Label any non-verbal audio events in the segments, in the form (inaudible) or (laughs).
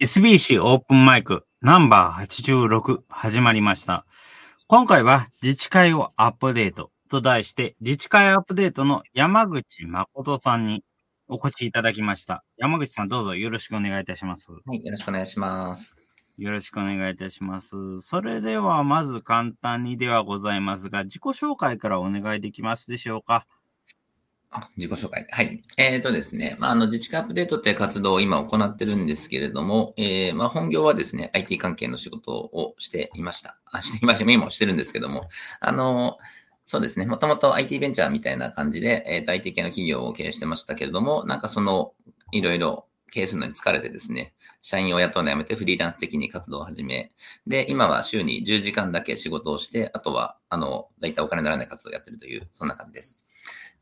はい。SBC オープンマイクナンバー86始まりました。今回は自治会をアップデートと題して自治会アップデートの山口誠さんにお越しいただきました。山口さんどうぞよろしくお願いいたします。はい、よろしくお願いします。よろしくお願いいたします。それではまず簡単にではございますが、自己紹介からお願いできますでしょうか？自己紹介。はい。えっ、とですね、まあ、あの、自治会アップデートって活動を今行ってるんですけれども、えー、まあ、本業はですね、IT 関係の仕事をしていました。あ、していました。今もしてるんですけども、あの、そうですね、もともと IT ベンチャーみたいな感じで、えっ、と、IT 系の企業を経営してましたけれども、なんかその、いろいろ経営するのに疲れてですね、社員を雇うのやめてフリーランス的に活動を始め、で、今は週に10時間だけ仕事をして、あとは、あの、だいたいお金にならない活動をやってるという、そんな感じです。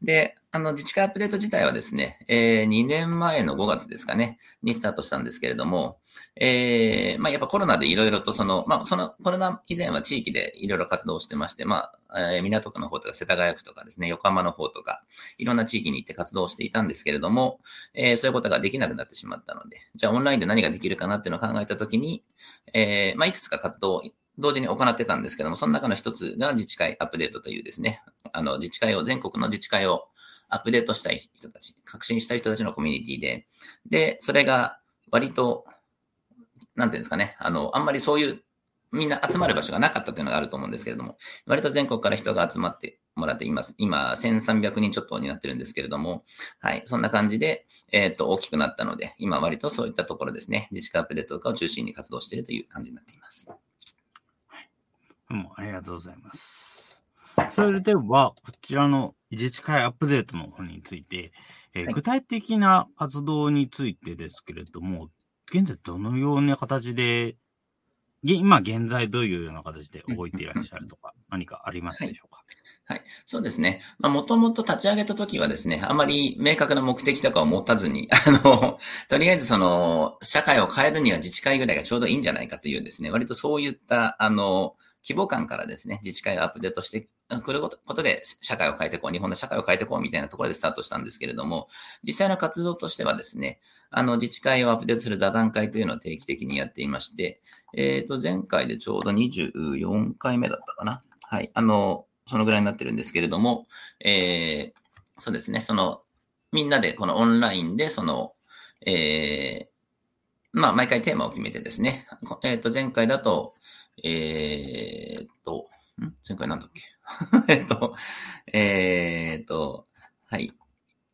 で、あの、自治会アップデート自体はですね、えー、2年前の5月ですかね、にスタートしたんですけれども、えー、まあ、やっぱコロナでいろいろとその、まあ、その、コロナ以前は地域でいろいろ活動してまして、まあ、えー、港区の方とか世田谷区とかですね、横浜の方とか、いろんな地域に行って活動していたんですけれども、えー、そういうことができなくなってしまったので、じゃあオンラインで何ができるかなっていうのを考えたときに、えー、まあ、いくつか活動を同時に行ってたんですけども、その中の一つが自治会アップデートというですね、あの、自治会を、全国の自治会をアップデートしたい人たち、革新したい人たちのコミュニティで、で、それが割と、なんていうんですかね、あの、あんまりそういう、みんな集まる場所がなかったというのがあると思うんですけれども、割と全国から人が集まってもらっています。今、1300人ちょっとになってるんですけれども、はい、そんな感じで、えっ、と、大きくなったので、今割とそういったところですね、自治会アップデートとかを中心に活動しているという感じになっています。どうもありがとうございます。それでは、こちらの自治会アップデートの方について、えーはい具体的な活動についてですけれども、現在どのような形で、げ今現在どういうような形で動いていらっしゃるとか、何かありますでしょうか？はい。そうですね。まあ、もともと立ち上げた時はですね、あまり明確な目的とかを持たずに、(laughs) あの、とりあえずその、社会を変えるには自治会ぐらいがちょうどいいんじゃないかというですね、割とそういった、あの、規模感からですね、自治会がアップデートしてくることで、社会を変えていこう、日本の社会を変えていこうみたいなところでスタートしたんですけれども、実際の活動としてはですね、あの、自治会をアップデートする座談会というのを定期的にやっていまして、えっ、と、前回でちょうど24回目だったかな。はい。あの、そのぐらいになってるんですけれども、えー、そうですね、その、みんなでこのオンラインで、その、えー、まあ、毎回テーマを決めてですね、えっ、と、前回だと、えーと、ん？前回なんだっけ？(laughs) えっと、えーっと、はい。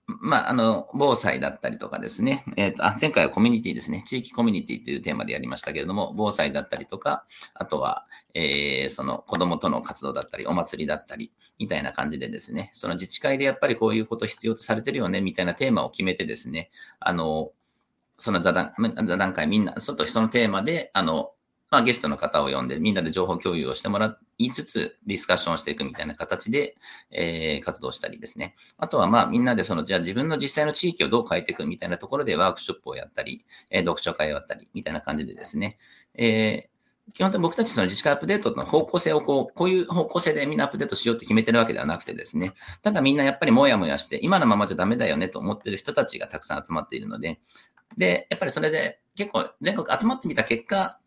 まあ、あの、防災だったりとかですね。えっ、と、あ、前回はコミュニティですね。地域コミュニティというテーマでやりましたけれども、防災だったりとか、あとは、えー、その子供との活動だったり、お祭りだったり、みたいな感じでですね、その自治会でやっぱりこういうこと必要とされてるよね、みたいなテーマを決めてですね、あの、その座談、座談会みんな、ちょっとそのテーマで、あの、まあ、ゲストの方を呼んで、みんなで情報共有をしてもらいつつ、ディスカッションしていくみたいな形で、えー、活動したりですね。あとは、まあ、みんなでその、じゃあ自分の実際の地域をどう変えていくみたいなところでワークショップをやったり、えー、読書会をやったり、みたいな感じでですね。えー、基本的に僕たちその自治会アップデートの方向性をこう、こういう方向性でみんなアップデートしようって決めてるわけではなくてですね。ただみんなやっぱりもやもやして、今のままじゃダメだよねと思ってる人たちがたくさん集まっているので、で、やっぱりそれで結構全国集まってみた結果、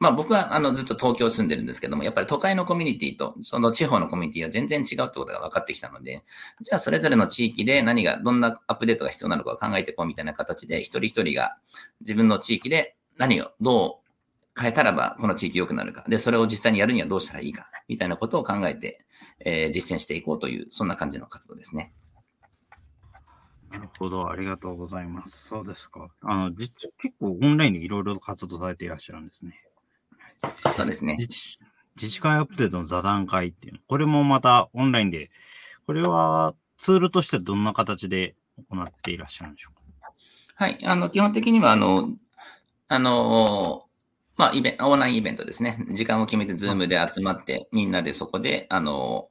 まあ僕はあのずっと東京住んでるんですけども、やっぱり都会のコミュニティとその地方のコミュニティは全然違うってことが分かってきたので、じゃあそれぞれの地域で何が、どんなアップデートが必要なのかを考えていこうみたいな形で、一人一人が自分の地域で何をどう変えたらばこの地域良くなるか。で、それを実際にやるにはどうしたらいいか、みたいなことを考えて、えー、実践していこうという、そんな感じの活動ですね。なるほど、ありがとうございます。そうですか。あの、実結構オンラインでいろいろ活動されていらっしゃるんですね。そうですね。自治会アップデートの座談会っていうの。これもまたオンラインで、これはツールとしてどんな形で行っていらっしゃるんでしょうか？はい。あの、基本的には、あの、あの、まあ、イベント、オンラインイベントですね。時間を決めて、 Zoomで集まって、みんなでそこで、あの、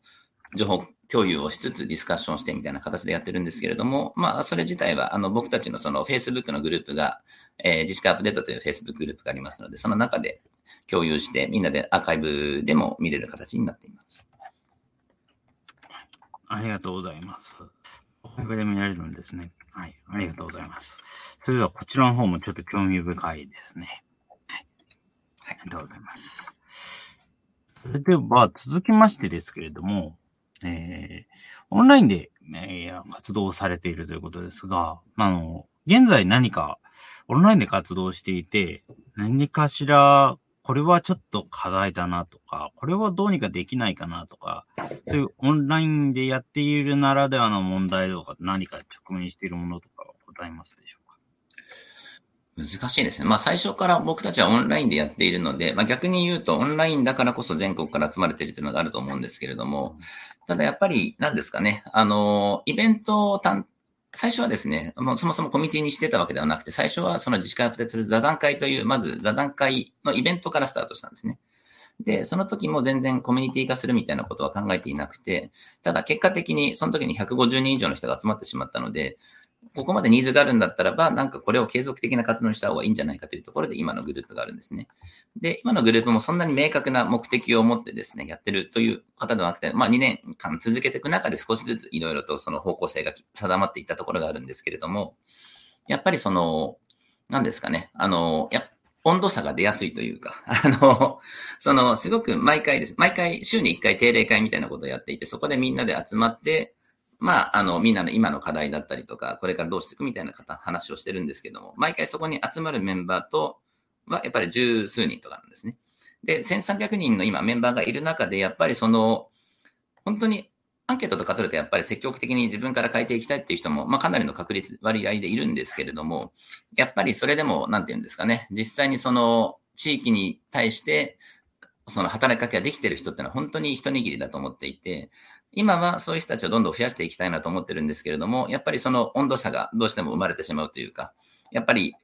情報共有をしつつディスカッションしてみたいな形でやってるんですけれども、まあ、それ自体は、あの、僕たちのその Facebook のグループが、えー、自治会アップデートという Facebook グループがありますので、その中で共有して、みんなでアーカイブでも見れる形になっています。ありがとうございます。ウェブで見られるんですね。はい。ありがとうございます。それではこちらの方もちょっと興味深いですね。はい。ありがとうございます。それでは続きましてですけれども、えー、オンラインで、えー、活動されているということですが、あの、現在何かオンラインで活動していて、何かしらこれはちょっと課題だなとか、これはどうにかできないかなとか、そういうオンラインでやっているならではの問題とか、何か直面しているものとかはございますでしょうか？難しいですね。まあ最初から僕たちはオンラインでやっているので、まあ逆に言うとオンラインだからこそ全国から集まれているというのがあると思うんですけれども、ただやっぱり何ですかね、あの、イベントを担最初はですね、もうそもそもコミュニティにしてたわけではなくて、最初はその自治会アップデートする座談会という、まず座談会のイベントからスタートしたんですね。で、その時も全然コミュニティ化するみたいなことは考えていなくて、ただ結果的にその時に150人以上の人が集まってしまったので、ここまでニーズがあるんだったらば、なんかこれを継続的な活動にした方がいいんじゃないかというところで今のグループがあるんですね。で、今のグループもそんなに明確な目的を持ってですね、やってるという方ではなくて、まあ2年間続けていく中で少しずついろいろとその方向性が定まっていったところがあるんですけれども、やっぱりその、何ですかね、あの、や温度差が出やすいというか、(laughs) あの、その、すごく毎回です。毎回週に1回定例会みたいなことをやっていて、そこでみんなで集まって、まあ、あの、みんなの今の課題だったりとか、これからどうしていくみたいな方、話をしてるんですけども、毎回そこに集まるメンバーと、は、やっぱり十数人とかなんですね。で、1300人の今メンバーがいる中で、やっぱりその、本当にアンケートとか取るとやっぱり積極的に自分から変えていきたいっていう人も、まあかなりの確率割合でいるんですけれども、やっぱりそれでも、なんて言うんですかね、実際にその地域に対して、その働きかけができてる人ってのは本当に一握りだと思っていて、今はそういう人たちをどんどん増やしていきたいなと思ってるんですけれども、やっぱりその温度差がどうしても生まれてしまうというか、やっぱり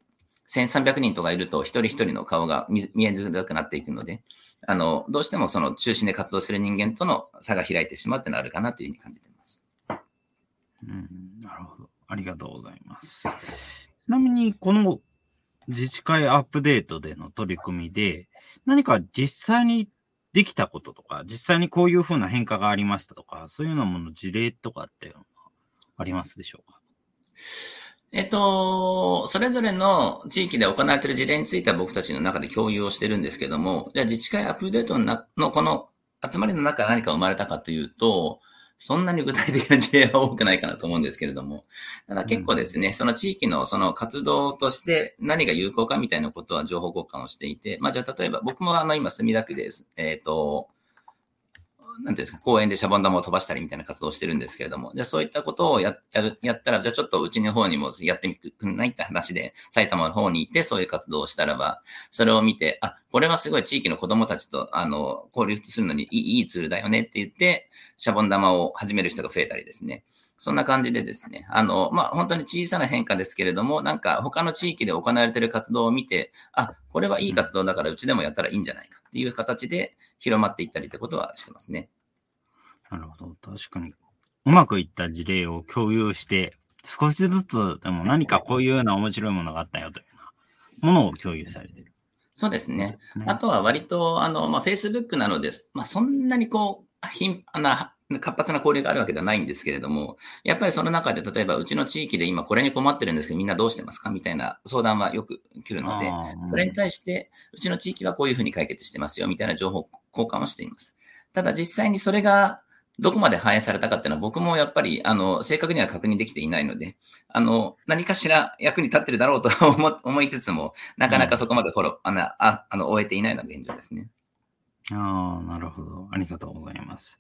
1300人とかいると一人一人の顔が見えづらくなっていくので、あの、どうしてもその中心で活動する人間との差が開いてしまうってのあるかなというふうに感じています。うん、なるほど。ありがとうございます。ちなみに、この自治会アップデートでの取り組みで、何か実際にできたこととか、実際にこういうふうな変化がありましたとか、そういうようなもの、事例とかってありますでしょうか？えっと、それぞれの地域で行われている事例については僕たちの中で共有をしてるんですけども、じゃあ自治会アップデートのこの集まりの中で何か生まれたかというと、そんなに具体的な事例は多くないかなと思うんですけれども、ただ結構ですね、その地域のその活動として何が有効かみたいなことは情報交換をしていて、まあじゃあ例えば僕もあの今墨田区です。えっ、ー、と、なんていうんですか、公園でシャボン玉を飛ばしたりみたいな活動をしてるんですけれども、じゃあそういったことをややるやったら、じゃあちょっとうちの方にもやってみくんないって話で、埼玉の方に行ってそういう活動をしたらば、それを見て、あ、これはすごい地域の子供たちと、あの、交流するのにいいいいツールだよねって言って、シャボン玉を始める人が増えたりですね。そんな感じでですね、あの、まあ、本当に小さな変化ですけれども、なんか他の地域で行われている活動を見て、あ、これはいい活動だからうちでもやったらいいんじゃないかっていう形で広まっていったりってことはしてますね。なるほど。確かに。うまくいった事例を共有して、少しずつでも何かこういうような面白いものがあったよというようなものを共有されてる。そうですね。あとは割と、あの、まあ、Facebook なので、まあ、そんなにこう、頻な、活発な交流があるわけではないんですけれども、やっぱりその中で、例えばうちの地域で今これに困ってるんですけど、みんなどうしてますか？みたいな相談はよく来るので、それに対して、うちの地域はこういうふうに解決してますよ、みたいな情報交換をしています。ただ実際にそれがどこまで反映されたかっていうのは僕もやっぱり、あの、正確には確認できていないので、あの、何かしら (laughs) 役に立ってるだろうと (laughs) 思いつつも、なかなかそこまでフォロー、あの、ああの終えていないのが現状ですね。ああ、なるほど。ありがとうございます。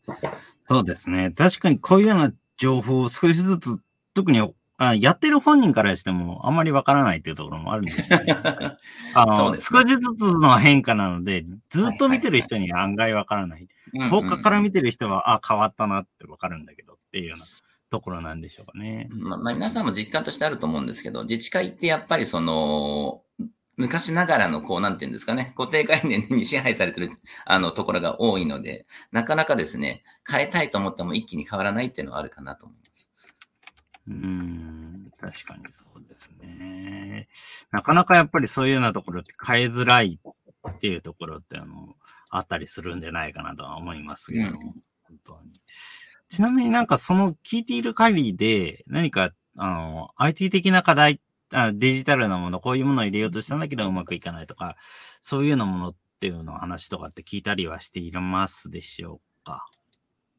そうですね。確かにこういうような情報を少しずつ、特にあやってる本人からしてもあんまりわからないっていうところもあるんですよね。(laughs) あの、ね、少しずつの変化なので、ずっと見てる人には案外わからない。10日から見てる人は、あ、変わったなってわかるんだけどっていうようなところなんでしょうかね。まあ、まあ、皆さんも実感としてあると思うんですけど、自治会ってやっぱりその、昔ながらの、こう、なんていうんですかね、固定概念に支配されてる、あの、ところが多いので、なかなかですね、変えたいと思っても一気に変わらないっていうのはあるかなと思います。うん、確かにそうですね。なかなかやっぱりそういうようなところって変えづらいっていうところって、あの、あったりするんじゃないかなとは思いますけど、うん、本当に。ちなみになんかその聞いている限りで、何か、あの、IT 的な課題、あデジタルなもの、こういうものを入れようとしたんだけどうまくいかないとか、そういうようなものっていうの話とかって聞いたりはしていますでしょうか？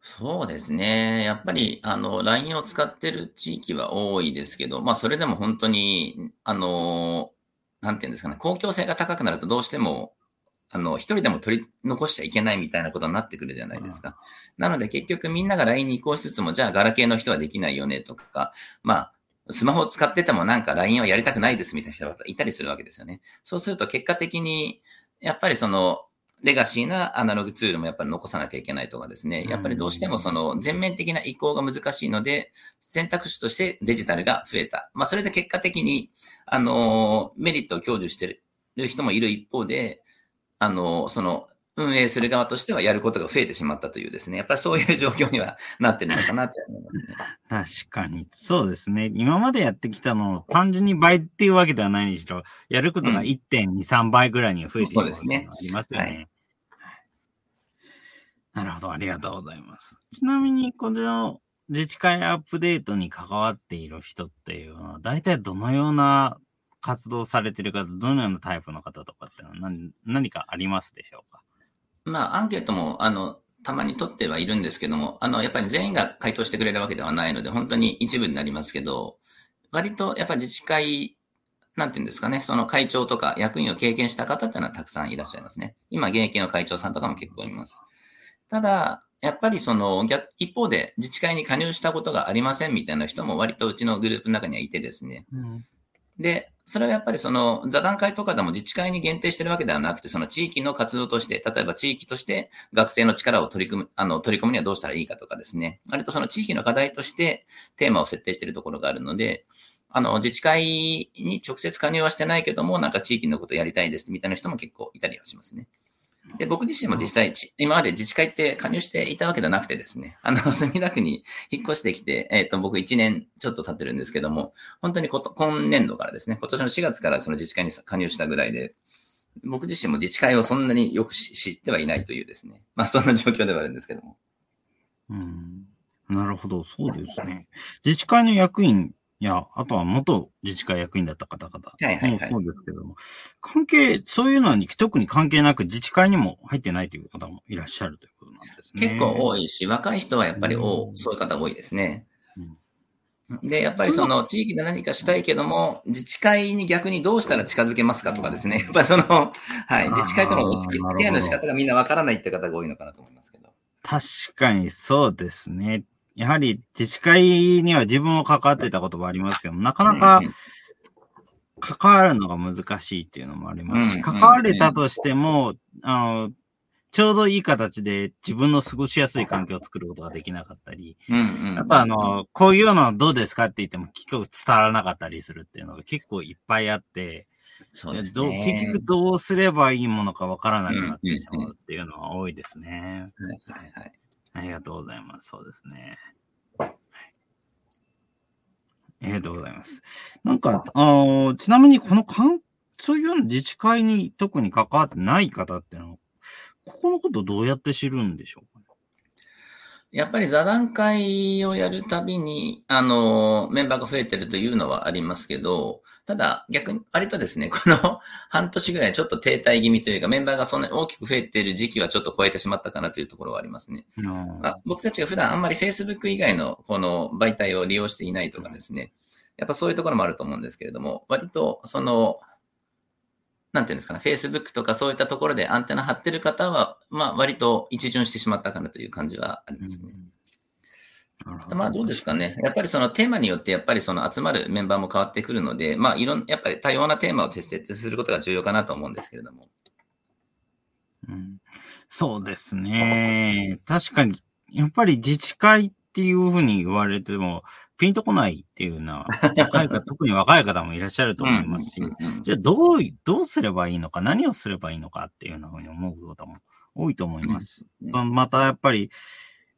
そうですね。やっぱり、あの、LINE を使ってる地域は多いですけど、まあ、それでも本当に、あの、なんていうんですかね、公共性が高くなるとどうしても、あの、一人でも取り残しちゃいけないみたいなことになってくるじゃないですか。なので結局みんなが LINE に移行しつつも、じゃあガラケーの人はできないよねとか、まあ、スマホを使っててもなんか LINE はやりたくないですみたいな人がいたりするわけですよね。そうすると結果的に、やっぱりその、レガシーなアナログツールもやっぱり残さなきゃいけないとかですね。やっぱりどうしてもその全面的な移行が難しいので、選択肢としてデジタルが増えた。まあそれで結果的に、あの、メリットを享受してる人もいる一方で、あの、その、運営する側としてはやることが増えてしまったというですね。やっぱりそういう状況にはなってるのかなと思いますね。(laughs) 確かに。そうですね。今までやってきたのを単純に倍っていうわけではないにしろ、やることが1.2、うん、3倍ぐらいには増えてしまうそうですね。ありますよね。なるほど、ありがとうございます。ちなみに、この自治会アップデートに関わっている人っていうのは、大体どのような活動されてる方、どのようなタイプの方とかっていうのは何何かありますでしょうか？まあ、アンケートも、あの、たまに取ってはいるんですけども、あの、やっぱり全員が回答してくれるわけではないので、本当に一部になりますけど、割とやっぱ自治会、なんていうんですかね、その会長とか役員を経験した方っていうのはたくさんいらっしゃいますね。今、現役の会長さんとかも結構います。ただ、やっぱりその、一方で自治会に加入したことがありませんみたいな人も割とうちのグループの中にはいてですね。うん、で、それはやっぱりその座談会とかでも自治会に限定してるわけではなくて、その地域の活動として、例えば地域として学生の力を取り組む、あの、取り込むにはどうしたらいいかとかですね。割とその地域の課題としてテーマを設定しているところがあるので、あの、自治会に直接加入はしてないけども、なんか地域のことやりたいですみたいな人も結構いたりはしますね。で、僕自身も実際、今まで自治会って加入していたわけではなくてですね、あの、(laughs) 墨田区に引っ越してきて、えっ、ー、と、僕1年ちょっと経ってるんですけども、本当にこと今年度からですね、今年の4月からその自治会に加入したぐらいで、僕自身も自治会をそんなによく知ってはいないというですね、まあそんな状況ではあるんですけども。うん。なるほど、そうですね。自治会の役員いや、あとは元自治会役員だった方々。はいはいはい。そうですけども。関係、そういうのに特に関係なく自治会にも入ってないという方もいらっしゃるということなんですね。結構多いし、若い人はやっぱり多、うん、そういう方多いですね。うん、で、やっぱりその地域で何かしたいけども、自治会に逆にどうしたら近づけますかとかですね。やっぱりその、はい、自治会とのお付き合いの仕方がみんなわからないって方が多いのかなと思いますけど。確かにそうですね。やはり自治会には自分も関わっていたこともありますけどなかなか関わるのが難しいっていうのもありますし、関われたとしても、あの、ちょうどいい形で自分の過ごしやすい環境を作ることができなかったり、あとあの、こういうのはどうですかって言っても結局伝わらなかったりするっていうのが結構いっぱいあって、そうですね。結局どうすればいいものかわからなくなってしまうっていうのは多いですね。はいはい。ありがとうございます。そうですね。ありがとうございます。なんか、あちなみにこのかん、そういうような自治会に特に関わってない方ってのは、ここのことどうやって知るんでしょうやっぱり座談会をやるたびに、あの、メンバーが増えてるというのはありますけど、ただ逆に、割とですね、この (laughs) 半年ぐらいちょっと停滞気味というか、メンバーがそんなに大きく増えている時期はちょっと超えてしまったかなというところはありますね。まあ、僕たちが普段あんまり Facebook 以外のこの媒体を利用していないとかですね、やっぱそういうところもあると思うんですけれども、割とその、なんていうんですかね、Facebook とかそういったところでアンテナ張ってる方は、まあ割と一巡してしまったかなという感じはありますね。うん、まあどうですかね。やっぱりそのテーマによってやっぱりその集まるメンバーも変わってくるので、まあいろん、やっぱり多様なテーマを設定することが重要かなと思うんですけれども。うん、そうですね。確かに、やっぱり自治会っていうふうに言われても、ピンとこないっていうのは、(laughs) 若い方、特に若い方もいらっしゃると思いますし、じゃあどう、どうすればいいのか、何をすればいいのかっていうふうに思うことも多いと思います。うん、またやっぱり、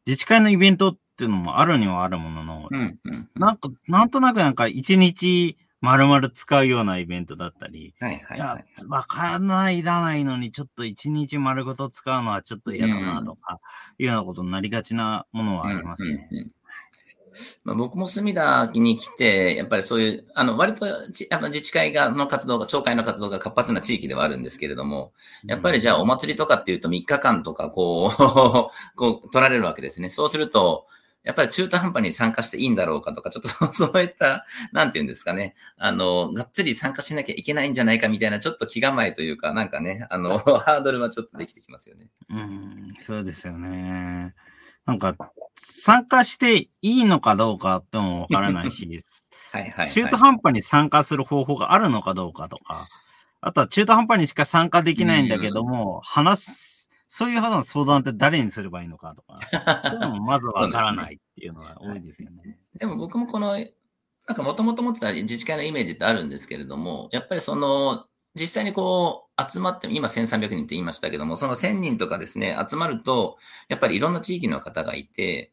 自治会のイベントっていうのもあるにはあるものの、なんか、なんとなくなんか一日丸々使うようなイベントだったり、はいはいいはやい。、わかんないらないのに、ちょっと一日丸ごと使うのはちょっと嫌だなとか、いうようなことになりがちなものはありますね。うんうんうんまあ、僕も隅田に来て、やっぱりそういう、あの、割とちあの自治会が、の活動が、町会の活動が活発な地域ではあるんですけれども、やっぱりじゃあお祭りとかっていうと3日間とかこう、(laughs) こう取られるわけですね。そうすると、やっぱり中途半端に参加していいんだろうかとか、ちょっと (laughs) そういった、なんていうんですかね、あの、がっつり参加しなきゃいけないんじゃないかみたいな、ちょっと気構えというか、なんかね、あの、ハードルはちょっとできてきますよね。うん、そうですよね。なんか、参加していいのかどうかってもわからないし、(laughs) はいはい、はい。中途半端に参加する方法があるのかどうかとか、あとは中途半端にしか参加できないんだけども、話す、そういう派の相談って誰にすればいいのかとか、そういうのもまずわからないっていうのが多いですよね。でも僕もこの、なんかもともと持ってた自治会のイメージってあるんですけれども、やっぱりその、実際にこう、集まって、今1300人って言いましたけども、その1000人とかですね、集まると、やっぱりいろんな地域の方がいて、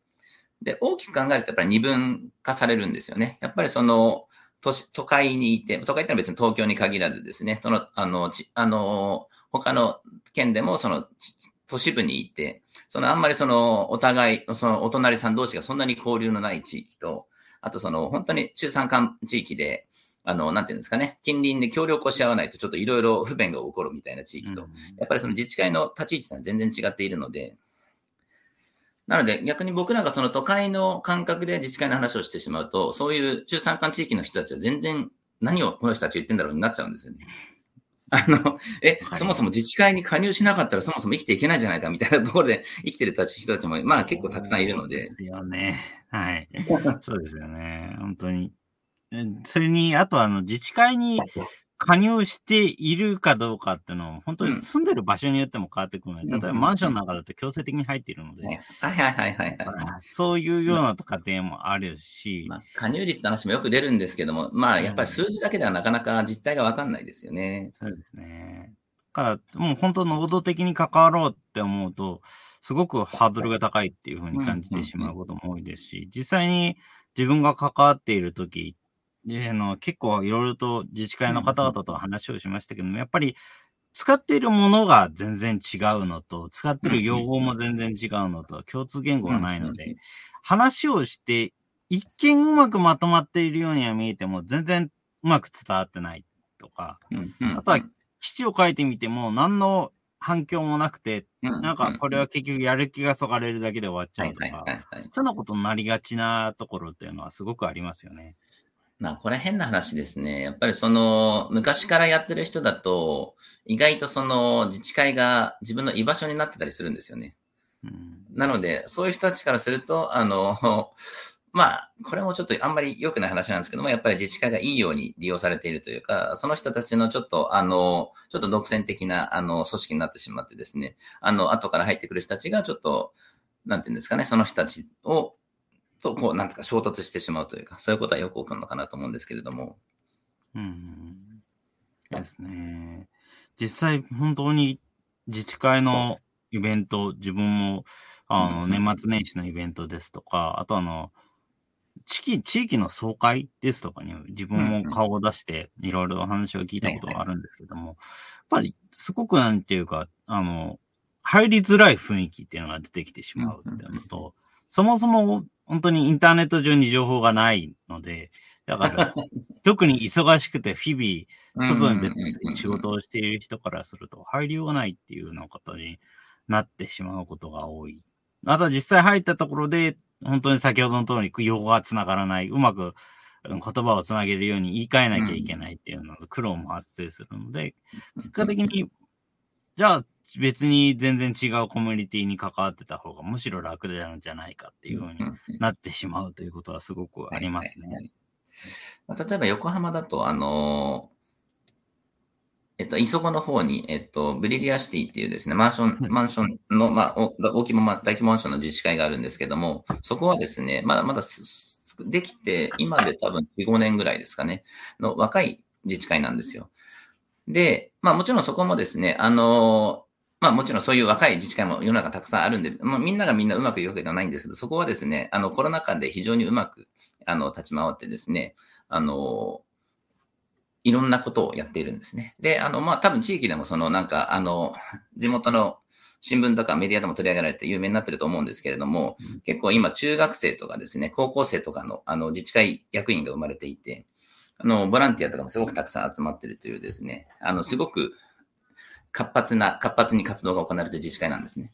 で、大きく考えるとやっぱり二分化されるんですよね。やっぱりその、都市、都会にいて、都会ってのは別に東京に限らずですね、その、あの、ちあの、他の県でもその、ち都市部にいて、そのあんまりその、お互い、そのお隣さん同士がそんなに交流のない地域と、あとその、本当に中山間地域で、あの、なんていうんですかね、近隣で協力をし合わないとちょっといろいろ不便が起こるみたいな地域と、うんやっぱりその自治会の立ち位置は全然違っているので、なので逆に僕らがその都会の感覚で自治会の話をしてしまうと、そういう中山間地域の人たちは全然何をこの人たち言ってんだろうになっちゃうんですよね。あの、え、はいそもそも自治会に加入しなかったらそもそも生きていけないじゃないかみたいなところで (laughs) 生きてる人たち人たちも、まあ結構たくさんいるのでそう、すよね。はい。(laughs) そうですよね。本当に。うんそれに、あとあの、自治会に加入しているかどうかっていうのは、本当に住んでる場所によっても変わってくるので、うん例えばマンションの中だと強制的に入っているので、はいはいはいはいはい。そういうような家庭もあるし、まあ、加入率の話もよく出るんですけども、まあやっぱり数字だけではなかなか実態がわかんないですよね。そうですね。だから、もう本当能動的に関わろうって思うと、すごくハードルが高いっていうふうに感じてしまうことも多いですし、実際に自分が関わっているとき、であの結構いろいろと自治会の方々と話をしましたけども、やっぱり使っているものが全然違うのと、使っている用語も全然違うのと、共通言語がないので、話をして、一見うまくまとまっているようには見えても、全然うまく伝わってないとか、あとは基地を書いてみても、何の反響もなくて、うんなんかこれは結局やる気がそがれるだけで終わっちゃはいうはいとか。そんなことになりがちなところっていうのはすごくありますよね。まあこれ変な話ですね。やっぱりその昔からやってる人だと、意外とその自治会が自分の居場所になってたりするんですよね。うんなので、そういう人たちからすると、あの、(laughs) まあ、これもちょっとあんまり良くない話なんですけども、やっぱり自治会がいいように利用されているというか、その人たちのちょっと、あの、ちょっと独占的な、あの、組織になってしまってですね、あの、後から入ってくる人たちがちょっと、なんていうんですかね、その人たちを、と、こう、なんとか衝突してしまうというか、そういうことはよく起こるのかなと思うんですけれども。うん。ですね。実際、本当に自治会のイベント、自分も、あの、うん年末年始のイベントですとか、あとあの、地域、地域の総会ですとかに自分も顔を出していろいろお話を聞いたことがあるんですけども、やっぱりすごくなんていうか、あの、入りづらい雰囲気っていうのが出てきてしまうっていうのと、そもそも本当にインターネット上に情報がないので、だから、(laughs) 特に忙しくて日々、外に出て仕事をしている人からすると、入りようがないっていうようなことになってしまうことが多い。あとは実際入ったところで、本当に先ほどの通り、用語が繋がらない、うまくうん言葉をつなげるように言い換えなきゃいけないっていうので、苦労も発生するので、結果的に、じゃあ別に全然違うコミュニティに関わってた方がむしろ楽なんじゃないかっていうふうになってしまうということはすごくありますね。はいはい例えば横浜だと、あのえっと、磯子の方に、えっと、ブリリアシティっていうですね、マンション、はいマンションの、まあ、お大規模マ、大規模マンションの自治会があるんですけども、そこはですね、まだまだすすできて、今で多分4、5年ぐらいですかね、の若い自治会なんですよ。で、まあもちろんそこもですね、あのまあもちろんそういう若い自治会も世の中たくさんあるんで、まあみんながみんなうまくいくわけではないんですけど、そこはですね、あのコロナ禍で非常にうまく、あの、立ち回ってですね、あのいろんなことをやっているんですね。で、あの、まあ、多分地域でもそのなんか、あの、地元の新聞とかメディアでも取り上げられて有名になってると思うんですけれども、結構今中学生とかですね、高校生とかのあの自治会役員が生まれていて、あの、ボランティアとかもすごくたくさん集まってるというですね、あの、すごく活発な、活発に活動が行われている自治会なんですね。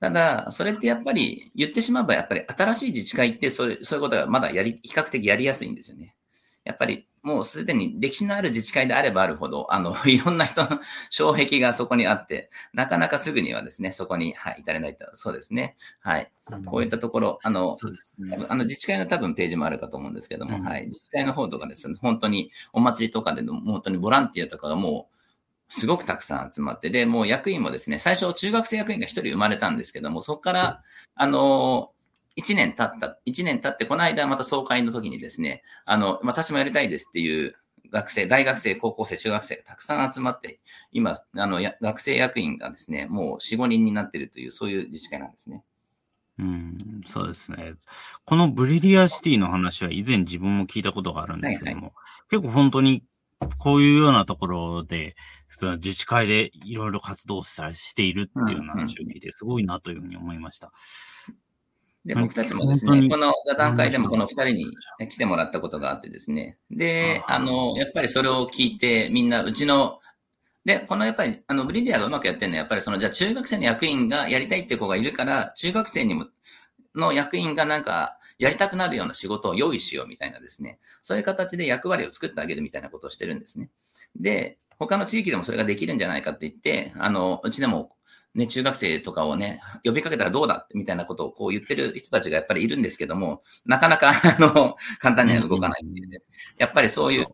ただ、それってやっぱり言ってしまえば、やっぱり新しい自治会ってそれ、そういうことがまだやり、比較的やりやすいんですよね。やっぱりもうすでに歴史のある自治会であればあるほど、あの、(laughs) いろんな人の (laughs) 障壁がそこにあって、なかなかすぐにはですね、そこに、はい、至れないと。そうですね。はい。こういったところ、あの、ね、あの自治会の多分ページもあるかと思うんですけども、うん、はい。自治会の方とかですね、本当にお祭りとかでの、本当にボランティアとかがもう、すごくたくさん集まって、で、もう役員もですね、最初中学生役員が一人生まれたんですけども、そこから、あの、一年経った、一年経って、この間また総会の時にですね、あの、私もやりたいですっていう学生、大学生、高校生、中学生がたくさん集まって、今、あの、学生役員がですね、もう4、5人になっているという、そういう自治会なんですね。うん、そうですね。このブリリアシティの話は以前自分も聞いたことがあるんですけども、はいはい、結構本当にこういうようなところで、その自治会でいろいろ活動したしているっていう話を聞いて、すごいなというふうに思いました。で、僕たちもですね、この座談会でもこの二人に来てもらったことがあってですね。で、あの、やっぱりそれを聞いて、みんな、うちの、で、このやっぱり、あの、ブリリアがうまくやってるのは、やっぱりその、じゃあ中学生の役員がやりたいって子がいるから、中学生にも、の役員がなんか、やりたくなるような仕事を用意しようみたいなですね。そういう形で役割を作ってあげるみたいなことをしてるんですね。で、他の地域でもそれができるんじゃないかって言って、あの、うちでもね、中学生とかをね、呼びかけたらどうだみたいなことをこう言ってる人たちがやっぱりいるんですけども、なかなか、あの、簡単には動かないんで、ね、やっぱりそういう、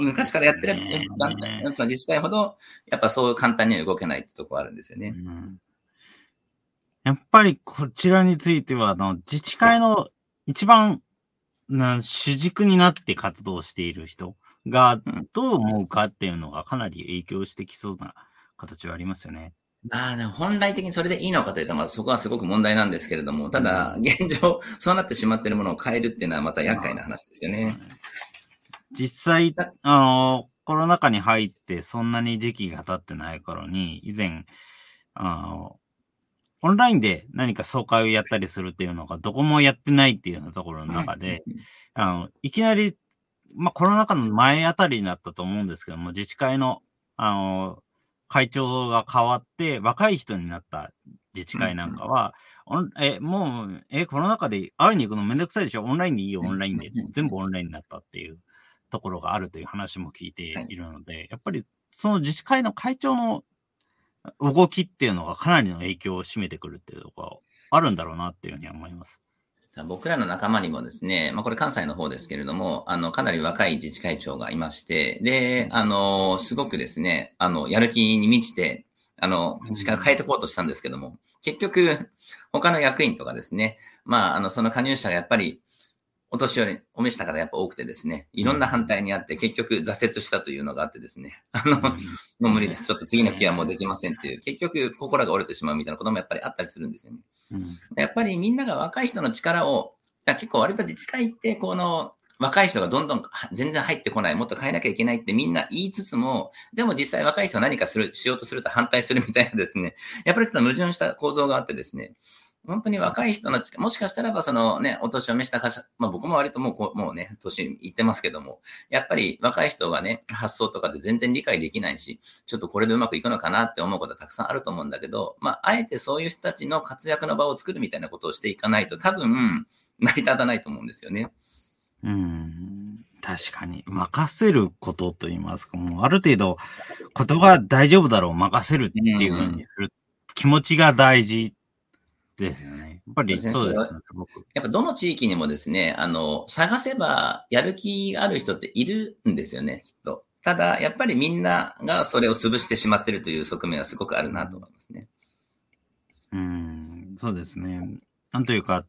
昔からやってる、団体、その自治会ほど、やっぱそう簡単には動けないってとこあるんですよね。うん、やっぱりこちらについては、あの、自治会の一番、な主軸になって活動している人がどう思うかっていうのがかなり影響してきそうな形はありますよね。ああ、本来的にそれでいいのかというと、まあそこはすごく問題なんですけれども、ただ、現状、そうなってしまっているものを変えるっていうのはまた厄介な話ですよね。実際、あの、コロナ禍に入ってそんなに時期が経ってない頃に、以前、あの、オンラインで何か総会をやったりするっていうのがどこもやってないっていうようなところの中で、あの、いきなり、まあコロナ禍の前あたりになったと思うんですけども、自治会の、あの、会長が変わって、若い人になった自治会なんかは、うん、え、もう、え、この中で会いに行くのめんどくさいでしょ？オンラインでいいよ、オンラインで。全部オンラインになったっていうところがあるという話も聞いているので、やっぱりその自治会の会長の動きっていうのがかなりの影響を占めてくるっていうところあるんだろうなっていうふうに思います。僕らの仲間にもですね、まあこれ関西の方ですけれども、あの、かなり若い自治会長がいまして、で、あの、すごくですね、あの、やる気に満ちて、あの、時間変えていこうとしたんですけども、結局、他の役員とかですね、まあ、あの、その加入者がやっぱり、お年寄り、お召した方やっぱ多くてですね、いろんな反対にあって、結局挫折したというのがあってですね、あの、もう無理です。ちょっと次の期はもうできませんっていう、結局心が折れてしまうみたいなこともやっぱりあったりするんですよね。やっぱりみんなが若い人の力を、結構割と自治会って、この、若い人がどんどん全然入ってこない、もっと変えなきゃいけないってみんな言いつつも、でも実際若い人は何かする、しようとすると反対するみたいなですね、やっぱりちょっと矛盾した構造があってですね、本当に若い人の、もしかしたらばそのね、お年を召した会社、まあ僕も割ともうこう、もうね、年いってますけども、やっぱり若い人がね、発想とかで全然理解できないし、ちょっとこれでうまくいくのかなって思うことはたくさんあると思うんだけど、まああえてそういう人たちの活躍の場を作るみたいなことをしていかないと多分、成り立たないと思うんですよね。うん。確かに。任せることと言いますか、もうある程度、ことが大丈夫だろう、任せるっていうふうにする気持ちが大事ですよね。やっぱりそうですね、やっぱどの地域にもですね、あの、探せばやる気がある人っているんですよね、きっと。ただ、やっぱりみんながそれを潰してしまってるという側面はすごくあるなと思いますね。うん、そうですね。なんというか、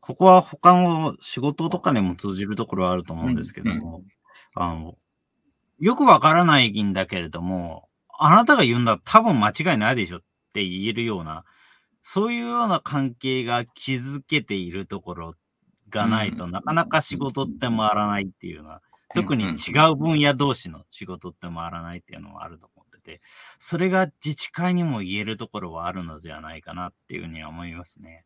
ここは他の仕事とかでも通じるところはあると思うんですけども、うんうん、あの、よくわからないんだけれども、あなたが言うんだ多分間違いないでしょって言えるような、そういうような関係が築けているところがないとなかなか仕事って回らないっていうような特に違う分野同士の仕事って回らないっていうのもあると思ってて、それが自治会にも言えるところはあるのではないかなっていうふうには思いますね。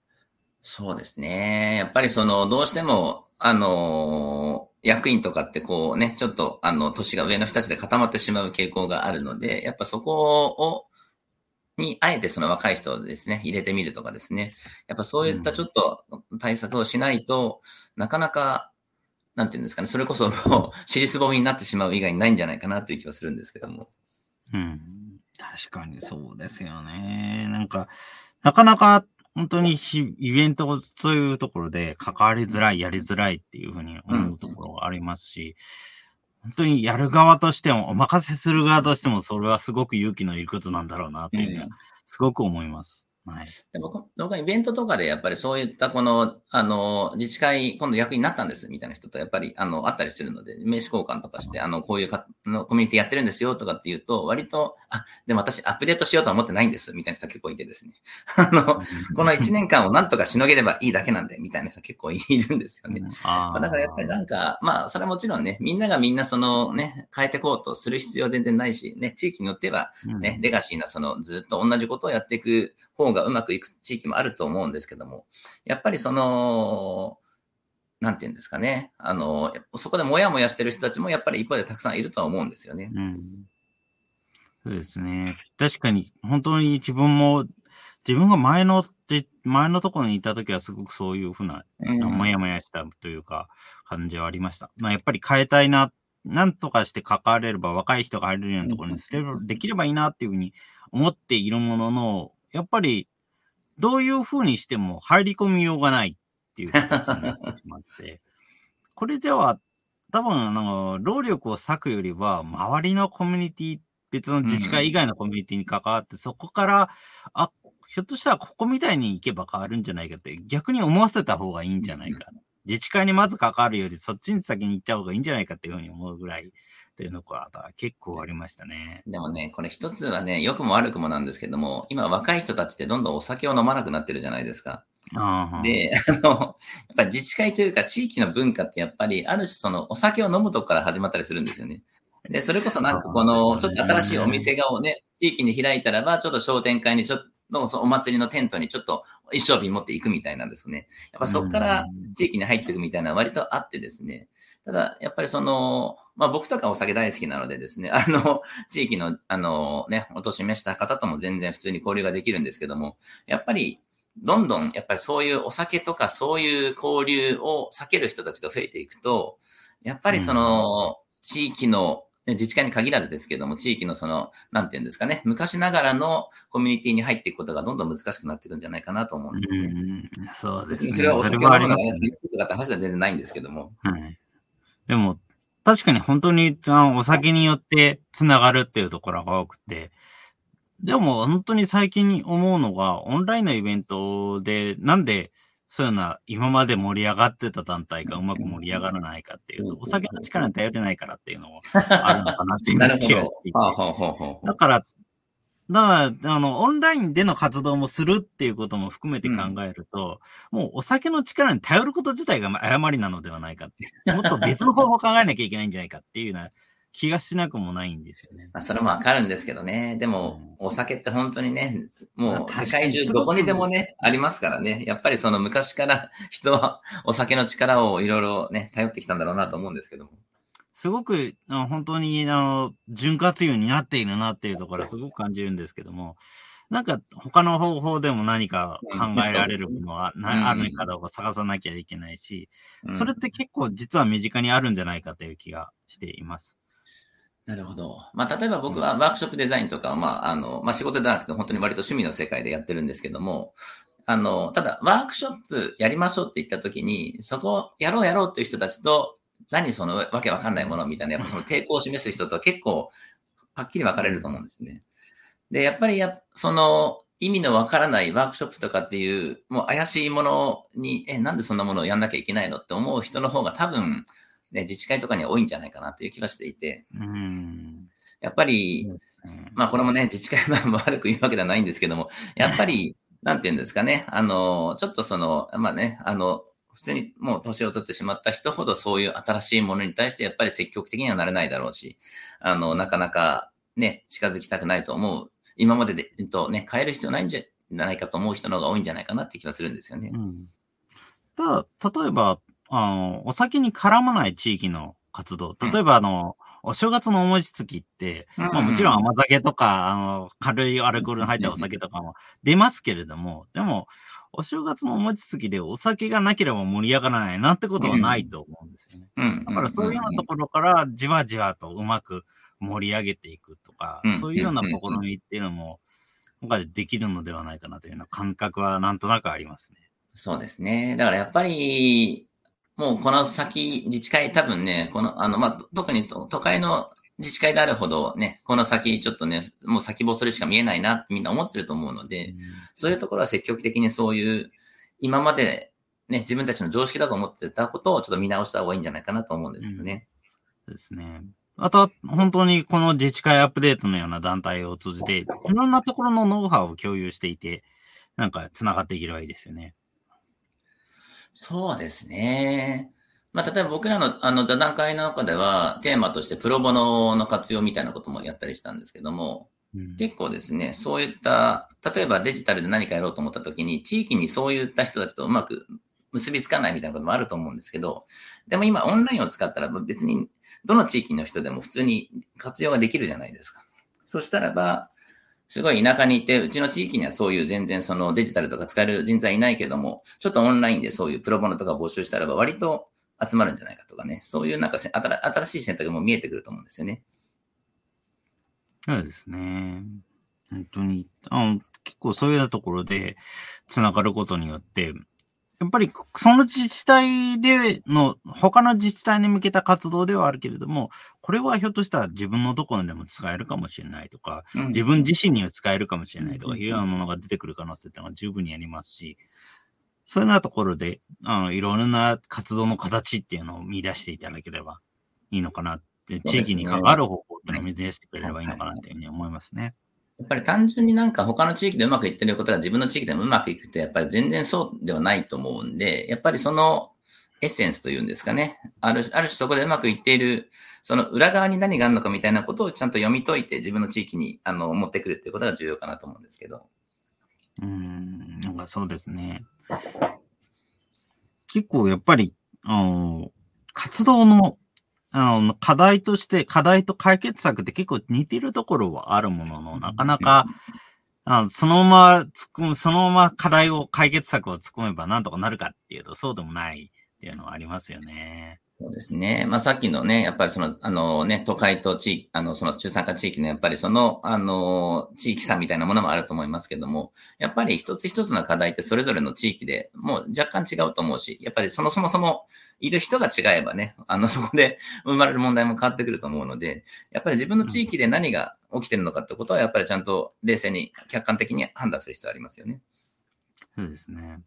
そうですね。やっぱりその、どうしても、あのー、役員とかってこうね、ちょっと、あの、年が上の人たちで固まってしまう傾向があるので、やっぱそこを、に、あえてその若い人をですね、入れてみるとかですね。やっぱそういったちょっと対策をしないと、うん、なかなか、なんていうんですかね、それこそもう、(laughs) 尻すぼみになってしまう以外にないんじゃないかなという気はするんですけども。うん。確かにそうですよね。なんか、なかなか本当にイベントというところで関わりづらい、やりづらいっていうふうに思うところがありますし、本当にやる側としても、お任せする側としても、それはすごく勇気のいることなんだろうなっていうふうにすごく思います。はい。で僕、僕はイベントとかでやっぱりそういったこの、あの、自治会、今度役になったんですみたいな人とやっぱり、あの、あったりするので、名刺交換とかして、あの、こういうかのコミュニティやってるんですよとかっていうと、割と、あ、でも私アップデートしようとは思ってないんですみたいな人結構いてですね。(laughs) あの、この1年間をなんとかしのげればいいだけなんで、みたいな人結構いるんですよね。まあ、だからやっぱりなんか、まあ、それはもちろんね、みんながみんなそのね、変えていこうとする必要は全然ないし、ね、地域によってはね、レガシーなそのずっと同じことをやっていく方がうまくいく地域もあると思うんですけども、やっぱりその、なんて言うんですかね。あの、そこでもやもやしてる人たちもやっぱり一方でたくさんいるとは思うんですよね。うん。そうですね。確かに、本当に自分も、自分が前の、前のところにいた時はすごくそういうふうな、うん、もやもやしたというか、感じはありました。まあ、やっぱり変えたいな、なんとかして関われれば若い人が入れるようなところにすれば、できればいいなっていうふうに思っているものの、やっぱり、どういう風にしても入り込みようがないっていう形になってしまって、(laughs) これでは、多分、あの、労力を割くよりは、周りのコミュニティ、別の自治会以外のコミュニティに関わって、うん、そこから、あ、ひょっとしたらここみたいに行けば変わるんじゃないかって、逆に思わせた方がいいんじゃないか。うん、自治会にまず関わるより、そっちに先に行っちゃう方がいいんじゃないかっていうふうに思うぐらい、っていうのが結構ありましたね。でもね、これ一つはね、良くも悪くもなんですけども、今若い人たちってどんどんお酒を飲まなくなってるじゃないですか。で、あの、やっぱり自治会というか地域の文化ってやっぱり、ある種そのお酒を飲むとこから始まったりするんですよね。で、それこそなんかこの、ちょっと新しいお店がをね、地域に開いたらば、ちょっと商店会にちょっと、のお祭りのテントにちょっと一升瓶持っていくみたいなんですね。やっぱそこから地域に入っていくみたいな割とあってですね。ただ、やっぱりその、まあ僕とかお酒大好きなのでですね、(laughs) あの、地域の、あのね、お年召した方とも全然普通に交流ができるんですけども、やっぱり、どんどん、やっぱりそういうお酒とかそういう交流を避ける人たちが増えていくと、やっぱりその、地域の、自治会に限らずですけども、地域のその、なんていうんですかね、昔ながらのコミュニティに入っていくことがどんどん難しくなってるんじゃないかなと思うんですね。うんそうですね。それはお酒飲むのがね、とかって話は全然ないんですけども。はい。でも、確かに本当にあのお酒によって繋がるっていうところが多くて、でも本当に最近思うのが、オンラインのイベントで、なんでそういうのは今まで盛り上がってた団体がうまく盛り上がらないかっていうと、お酒の力に頼れないからっていうのもあるのかなっていう気がしていて。(laughs) だから、だから、あの、オンラインでの活動もするっていうことも含めて考えると、うん、もうお酒の力に頼ること自体が誤りなのではないかって。もっと別の (laughs) 方法を考えなきゃいけないんじゃないかっていうような気がしなくもないんですよね。まあ、それもわかるんですけどね。でも、お酒って本当にね、もう世界中どこにでもね、ありますからね。やっぱりその昔から人はお酒の力をいろいろね、頼ってきたんだろうなと思うんですけども。すごく、本当に、あの、潤滑油になっているなっていうところはすごく感じるんですけども、なんか他の方法でも何か考えられるものは、うん、あるかどうか探さなきゃいけないし、うん、それって結構実は身近にあるんじゃないかという気がしています。なるほど。まあ、例えば僕はワークショップデザインとか、まあ、あの、まあ、仕事ではなくて本当に割と趣味の世界でやってるんですけども、あの、ただ、ワークショップやりましょうって言った時に、そこやろうやろうっていう人たちと、何そのわけわかんないものみたいな、やっぱその抵抗を示す人とは結構、はっきり分かれると思うんですね。で、やっぱりや、その、意味のわからないワークショップとかっていう、もう怪しいものに、え、なんでそんなものをやんなきゃいけないのって思う人の方が多分、ね、自治会とかには多いんじゃないかなという気はしていて、うん。やっぱり、うん、まあこれもね、自治会は (laughs) 悪く言うわけではないんですけども、やっぱり、なんて言うんですかね、あの、ちょっとその、まあね、あの、普通にもう年を取ってしまった人ほどそういう新しいものに対してやっぱり積極的にはなれないだろうし、あの、なかなかね、近づきたくないと思う。今までで、えっとね、変える必要ないんじゃないかと思う人の方が多いんじゃないかなって気がするんですよね。うん。ただ、例えば、あの、お酒に絡まない地域の活動。例えば、あの、お正月のお餅つきって、まあもちろん甘酒とか、あの、軽いアルコールの入ったお酒とかも出ますけれども、でも、お正月のお餅つきでお酒がなければ盛り上がらないなってことはないと思うんですよね。だからそういうようなところからじわじわとうまく盛り上げていくとか、そういうような試みっていうのも、今回できるのではないかなというような感覚はなんとなくありますね。そうですね。だからやっぱり、もうこの先、自治会多分ね、この、あの、まあ、特に都会の自治会であるほどね、この先ちょっとね、もう先細りしか見えないなってみんな思ってると思うので、うん、そういうところは積極的にそういう、今までね、自分たちの常識だと思ってたことをちょっと見直した方がいいんじゃないかなと思うんですけどね。うん、そうですね。あと、本当にこの自治会アップデートのような団体を通じて、いろんなところのノウハウを共有していて、なんか繋がっていければいいですよね。そうですね。まあ、例えば僕らのあの座談会の中では、テーマとしてプロボノの活用みたいなこともやったりしたんですけども、うん、結構ですね、そういった、例えばデジタルで何かやろうと思った時に、地域にそういった人たちとうまく結びつかないみたいなこともあると思うんですけど、でも今オンラインを使ったら別にどの地域の人でも普通に活用ができるじゃないですか。そしたらば、すごい田舎にいて、うちの地域にはそういう全然そのデジタルとか使える人材いないけども、ちょっとオンラインでそういうプロボノとか募集したらば割と集まるんじゃないかとかね、そういうなんか新しい選択も見えてくると思うんですよね。そうですね。本当に、あの結構そういうところで繋がることによって、やっぱり、その自治体での、他の自治体に向けた活動ではあるけれども、これはひょっとしたら自分のところでも使えるかもしれないとか、うん、自分自身には使えるかもしれないとか、いうようなものが出てくる可能性っていうのは十分にありますし、そういうようなところで、あの、いろんな活動の形っていうのを見出していただければいいのかなって、地域に関わる方法っていうのを見出してくれればいいのかなっていうふうに思いますね。やっぱり単純になんか他の地域でうまくいってることが自分の地域でもうまくいくってやっぱり全然そうではないと思うんで、やっぱりそのエッセンスというんですかね。ある、ある種そこでうまくいっている、その裏側に何があるのかみたいなことをちゃんと読み解いて自分の地域にあの持ってくるっていうことが重要かなと思うんですけど。うん、なんかそうですね。結構やっぱり、あの、活動のあの、課題として、課題と解決策って結構似てるところはあるものの、なかなか、あそのまま突っ込む、そのまま課題を、解決策を突っ込めばなんとかなるかっていうと、そうでもないっていうのはありますよね。そうですね。まあ、さっきのね、やっぱりその、あのね、都会と地域、あの、その中産化地域のやっぱりその、あの、地域差みたいなものもあると思いますけども、やっぱり一つ一つの課題ってそれぞれの地域でもう若干違うと思うし、やっぱりそのそもそもいる人が違えばね、あの、そこで (laughs) 生まれる問題も変わってくると思うので、やっぱり自分の地域で何が起きてるのかってことは、やっぱりちゃんと冷静に客観的に判断する必要ありますよね。そうですね。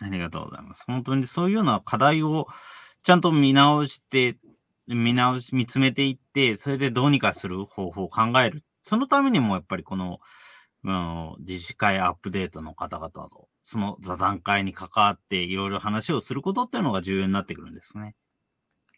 ありがとうございます。本当にそういうような課題を、ちゃんと見直して、見直し、見つめていって、それでどうにかする方法を考える。そのためにもやっぱりこの、うん、自治会アップデートの方々と、その座談会に関わっていろいろ話をすることっていうのが重要になってくるんですね。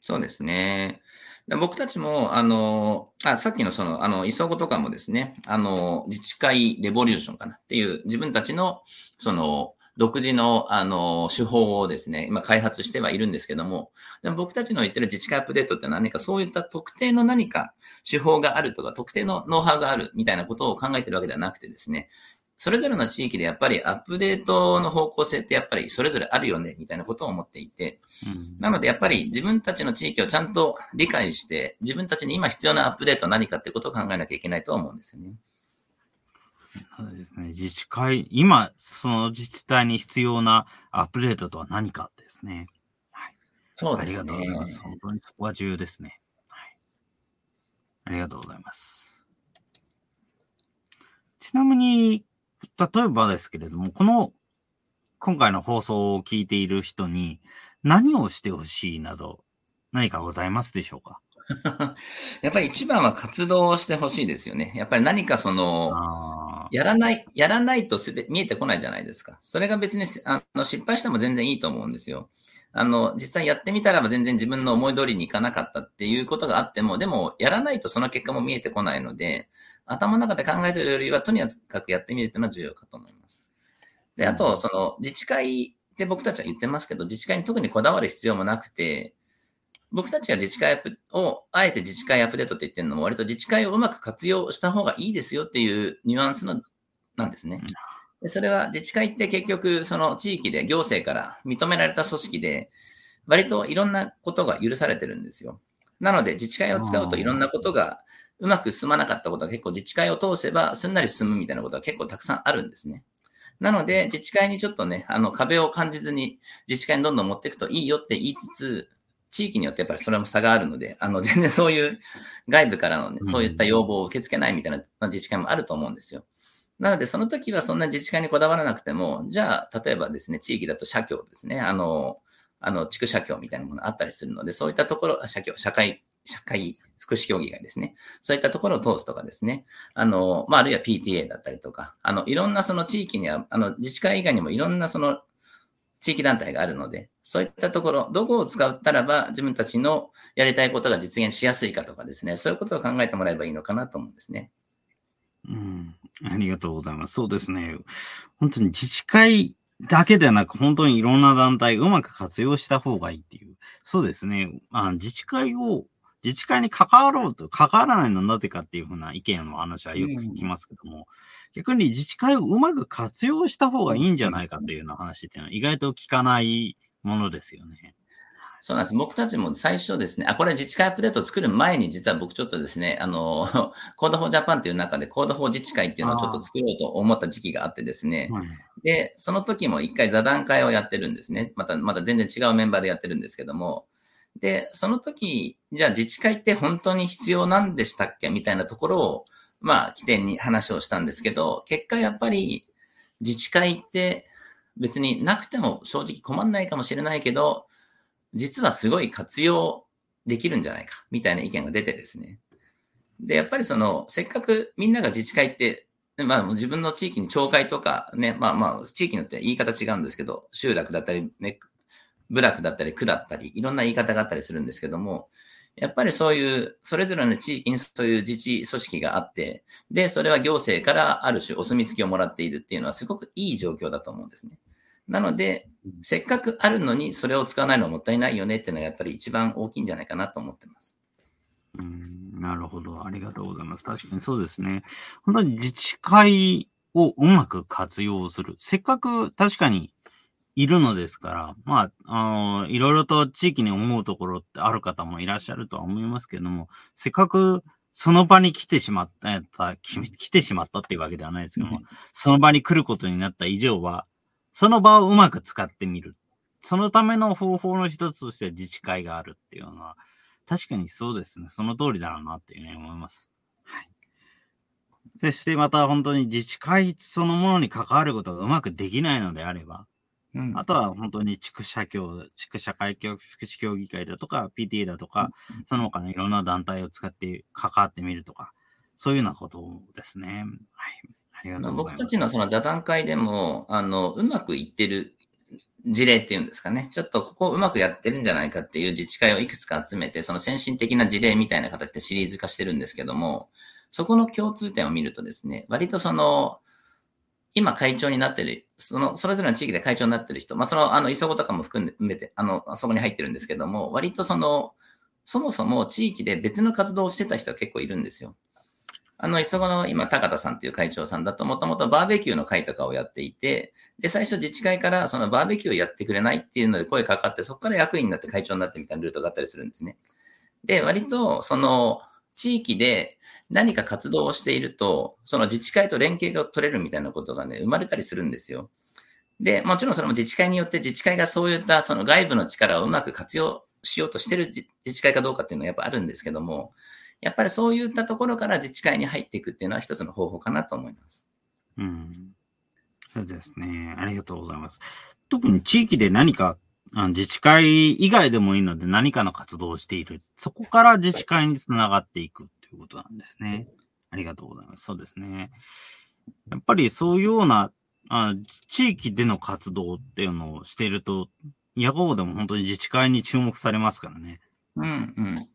そうですね。僕たちも、あの、あ、さっきのその、あの、磯子とかもですね、あの、自治会レボリューションかなっていう自分たちの、その、独自の、あの、手法をですね、今開発してはいるんですけども、でも僕たちの言ってる自治会アップデートって何かそういった特定の何か手法があるとか、特定のノウハウがあるみたいなことを考えてるわけではなくてですね、それぞれの地域でやっぱりアップデートの方向性ってやっぱりそれぞれあるよね、みたいなことを思っていて、うん、なのでやっぱり自分たちの地域をちゃんと理解して、自分たちに今必要なアップデートは何かってことを考えなきゃいけないと思うんですよね。そうですね。自治会、今、その自治体に必要なアップデートとは何かですね。はい。そうですね。ありがとうございます。本当にそこは重要ですね。はい。ありがとうございます。ちなみに、例えばですけれども、この、今回の放送を聞いている人に何をしてほしいなど、何かございますでしょうか？(laughs) やっぱり一番は活動をしてほしいですよね。やっぱり何かその、やらない、やらないとすべ見えてこないじゃないですか。それが別にあの失敗しても全然いいと思うんですよ。あの、実際やってみたらば全然自分の思い通りにいかなかったっていうことがあっても、でもやらないとその結果も見えてこないので、頭の中で考えてるよりはとにかくやってみるっていうのは重要かと思います。で、あと、その自治会って僕たちは言ってますけど、自治会に特にこだわる必要もなくて、僕たちが自治会を、あえて自治会アップデートって言ってるのも、割と自治会をうまく活用した方がいいですよっていうニュアンスの、なんですね。でそれは自治会って結局、その地域で行政から認められた組織で、割といろんなことが許されてるんですよ。なので、自治会を使うといろんなことがうまく進まなかったことが結構自治会を通せばすんなり進むみたいなことが結構たくさんあるんですね。なので、自治会にちょっとね、あの壁を感じずに自治会にどんどん持っていくといいよって言いつつ、地域によってやっぱりそれも差があるので、あの、(laughs) 全然そういう外部からのね、そういった要望を受け付けないみたいな自治会もあると思うんですよ。なので、その時はそんな自治会にこだわらなくても、じゃあ、例えばですね、地域だと社協ですね、あの、あの、地区社協みたいなものあったりするので、そういったところ、社協、社会、社会福祉協議会ですね。そういったところを通すとかですね。あの、まあ、あるいは PTA だったりとか、あの、いろんなその地域には、あの、自治会以外にもいろんなその地域団体があるので、そういったところ、どこを使ったらば自分たちのやりたいことが実現しやすいかとかですね、そういうことを考えてもらえばいいのかなと思うんですね。うん、ありがとうございます。そうですね。本当に自治会だけではなく、本当にいろんな団体うまく活用した方がいいっていう。そうですね。あ自治会を、自治会に関わろうと、関わらないのはなぜかっていうふうな意見の話はよく聞きますけども、うん逆に自治会をうまく活用した方がいいんじゃないかっていうような話っていうのは意外と聞かないものですよね。そうなんです。僕たちも最初ですね、あ、これ自治会アップデートを作る前に実は僕ちょっとですね、あの、(laughs) Code for Japan っていう中で Code for 自治会っていうのをちょっと作ろうと思った時期があってですね、で、その時も一回座談会をやってるんですね。また、また全然違うメンバーでやってるんですけども、で、その時、じゃあ自治会って本当に必要なんでしたっけみたいなところを、まあ、起点に話をしたんですけど、結果やっぱり自治会って別になくても正直困んないかもしれないけど、実はすごい活用できるんじゃないか、みたいな意見が出てですね。で、やっぱりその、せっかくみんなが自治会って、まあ自分の地域に町会とかね、まあまあ地域によって言い方違うんですけど、集落だったり、ね、部落だったり、区だったり、いろんな言い方があったりするんですけども、やっぱりそういう、それぞれの地域にそういう自治組織があって、で、それは行政からある種お墨付きをもらっているっていうのはすごくいい状況だと思うんですね。なので、せっかくあるのにそれを使わないのはもったいないよねっていうのはやっぱり一番大きいんじゃないかなと思ってます。うんなるほど。ありがとうございます。確かにそうですね。本当に自治会をうまく活用する。せっかく確かにいるのですから、まあ、あの、いろいろと地域に思うところってある方もいらっしゃるとは思いますけども、せっかくその場に来てしまった、来てしまったっていうわけではないですけども、その場に来ることになった以上は、その場をうまく使ってみる。そのための方法の一つとして自治会があるっていうのは、確かにそうですね。その通りだろうなっていうふうに思います。はい。そしてまた本当に自治会そのものに関わることがうまくできないのであれば、うん、あとは本当に地区社協、地区社会協福祉協議会だとか、PTA だとか、うん、その他のいろんな団体を使って関わってみるとか、そういうようなことですね。はい。ありがとうございます。僕たちのその座談会でも、あの、うまくいってる事例っていうんですかね。ちょっとここうまくやってるんじゃないかっていう自治会をいくつか集めて、その先進的な事例みたいな形でシリーズ化してるんですけども、そこの共通点を見るとですね、割とその、今会長になってる、その、それぞれの地域で会長になってる人、まあ、その、あの、磯子とかも含めて、あの、そこに入ってるんですけども、割とその、そもそも地域で別の活動をしてた人が結構いるんですよ。あの、磯子の今、高田さんっていう会長さんだと、もともとバーベキューの会とかをやっていて、で、最初自治会からそのバーベキューをやってくれないっていうので声かかって、そこから役員になって会長になってみたいなルートがあったりするんですね。で、割と、その、地域で何か活動をしていると、その自治会と連携が取れるみたいなことがね、生まれたりするんですよ。で、もちろんそれも自治会によって自治会がそういったその外部の力をうまく活用しようとしてる自治会かどうかっていうのはやっぱあるんですけども、やっぱりそういったところから自治会に入っていくっていうのは一つの方法かなと思います。うん。そうですね。ありがとうございます。特に地域で何か自治会以外でもいいので何かの活動をしている。そこから自治会につながっていくということなんですね。ありがとうございます。そうですね。やっぱりそういうような、あ地域での活動っていうのをしていると、野号でも本当に自治会に注目されますからね。うんうん。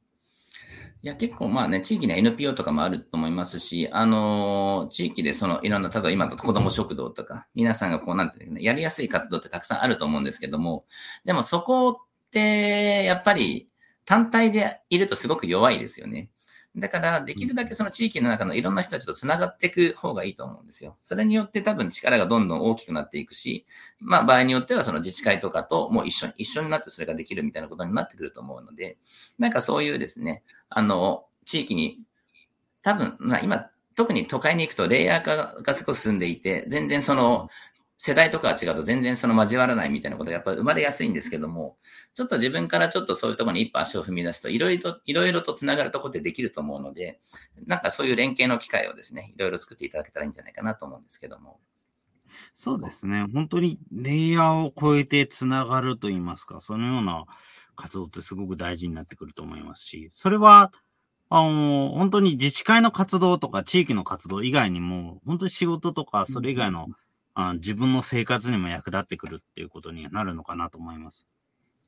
いや、結構まあね、地域には NPO とかもあると思いますし、あのー地域でそのいろんな、例えば今だと子供食堂とか、皆さんがこうなんていうね、やりやすい活動ってたくさんあると思うんですけども、でもそこって、やっぱり単体でいるとすごく弱いですよね。だから、できるだけその地域の中のいろんな人たちと繋がっていく方がいいと思うんですよ。それによって多分力がどんどん大きくなっていくし、まあ場合によってはその自治会とかともう一緒に、一緒になってそれができるみたいなことになってくると思うので、なんかそういうですね、あの、地域に、多分、まあ今、特に都会に行くとレイヤー化がすごく進んでいて、全然その、世代とかは違うと全然その交わらないみたいなことがやっぱり生まれやすいんですけども、ちょっと自分からちょっとそういうところに一歩足を踏み出すと、いろいろと、いろいろと繋がるところってできると思うので、なんかそういう連携の機会をですね、いろいろ作っていただけたらいいんじゃないかなと思うんですけども。そうですね。本当にレイヤーを超えてつながると言いますか、そのような活動ってすごく大事になってくると思いますし、それは、あの、本当に自治会の活動とか地域の活動以外にも、本当に仕事とかそれ以外の、あ自分の生活にも役立ってくるっていうことになるのかなと思います。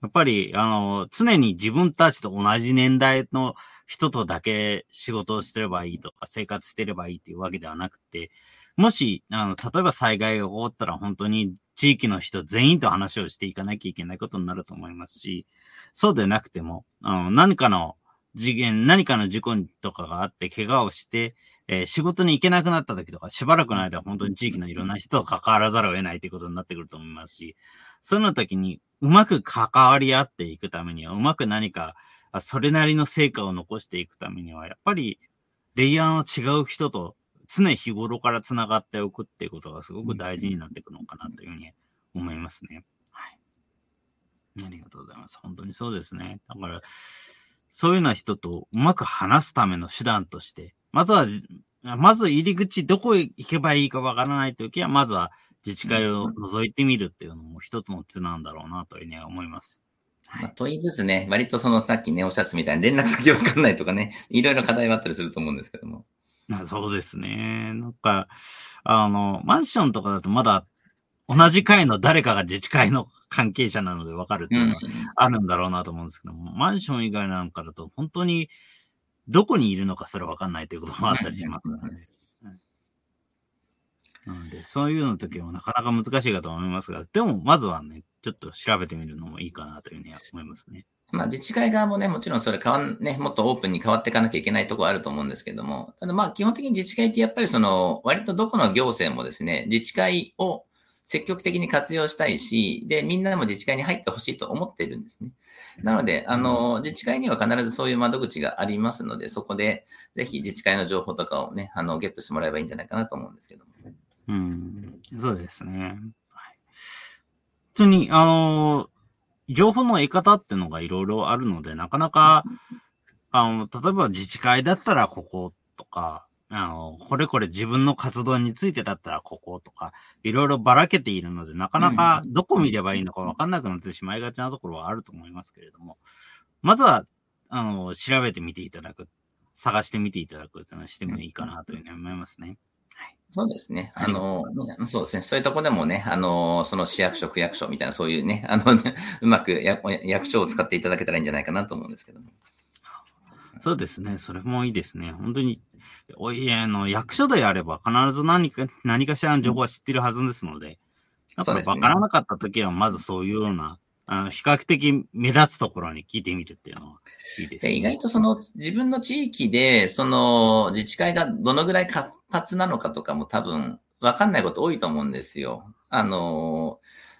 やっぱり、あの、常に自分たちと同じ年代の人とだけ仕事をしてればいいとか、生活してればいいっていうわけではなくて、もし、あの、例えば災害が起こったら本当に地域の人全員と話をしていかなきゃいけないことになると思いますし、そうでなくても、あの、何かの次元、何かの事故とかがあって怪我をして、えー仕事に行けなくなった時とか、しばらくの間本当に地域のいろんな人と関わらざるを得ないということになってくると思いますし、その時にうまく関わり合っていくためには、うまく何か、あそれなりの成果を残していくためには、やっぱり、レイヤーの違う人と常日頃から繋がっておくっていうことがすごく大事になっていくのかなというふうに思いますね。はい。ありがとうございます。本当にそうですね。だから、そういうような人とうまく話すための手段として、まずは、まず入り口どこへ行けばいいかわからないときは、まずは自治会を覗いてみるっていうのも一つの手なんだろうなというふうには思います。はいまあ、と言いつつね、割とそのさっきね、おっしゃってたみたいに連絡先わかんないとかね、(laughs) いろいろ課題はあったりすると思うんですけども。まあそうですね。なんか、あの、マンションとかだとまだ同じ階の誰かが自治会の関係者なのでわかるっていうのはあるんだろうなと思うんですけども、マンション以外なんかだと本当にどこにいるのかそれわかんないということもあったりしますので。うんなので、そういうの時はなかなか難しいかと思いますが、でもまずはね、ちょっと調べてみるのもいいかなというふうには思いますね。まあ自治会側もね、もちろんそれ変わん、ね、もっとオープンに変わっていかなきゃいけないところあると思うんですけども、ただまあ基本的に自治会ってやっぱりその、割とどこの行政もですね、自治会を積極的に活用したいし、で、みんなも自治会に入ってほしいと思ってるんですね。なので、あの、自治会には必ずそういう窓口がありますので、そこでぜひ自治会の情報とかをね、あの、ゲットしてもらえばいいんじゃないかなと思うんですけども。うん、そうですね。はい。普通に、あの、情報の得方っていうのがいろいろあるので、なかなか、あの、例えば自治会だったらこことか、あの、これこれ自分の活動についてだったらこことか、いろいろばらけているので、なかなかどこ見ればいいのかわかんなくなってしまいがちなところはあると思いますけれども、まずは、あの、調べてみていただく、探してみていただくっていうのはしてもいいかなというふうに思いますね。そうですね。あの、そうですね。そういうとこでもね、あの、その市役所、区役所みたいな、そういうね、あの、うまくや役所を使っていただけたらいいんじゃないかなと思うんですけども。そうですね。それもいいですね。本当に、おいあの、役所であれば必ず何か、何かしらの情報は知ってるはずですので、だから分からなかった時は、まずそういうような、あの、比較的目立つところに聞いてみるっていうのはいいです、ね、で意外とその自分の地域で、その自治会がどのぐらい活発なのかとかも多分分かんないこと多いと思うんですよ。あの、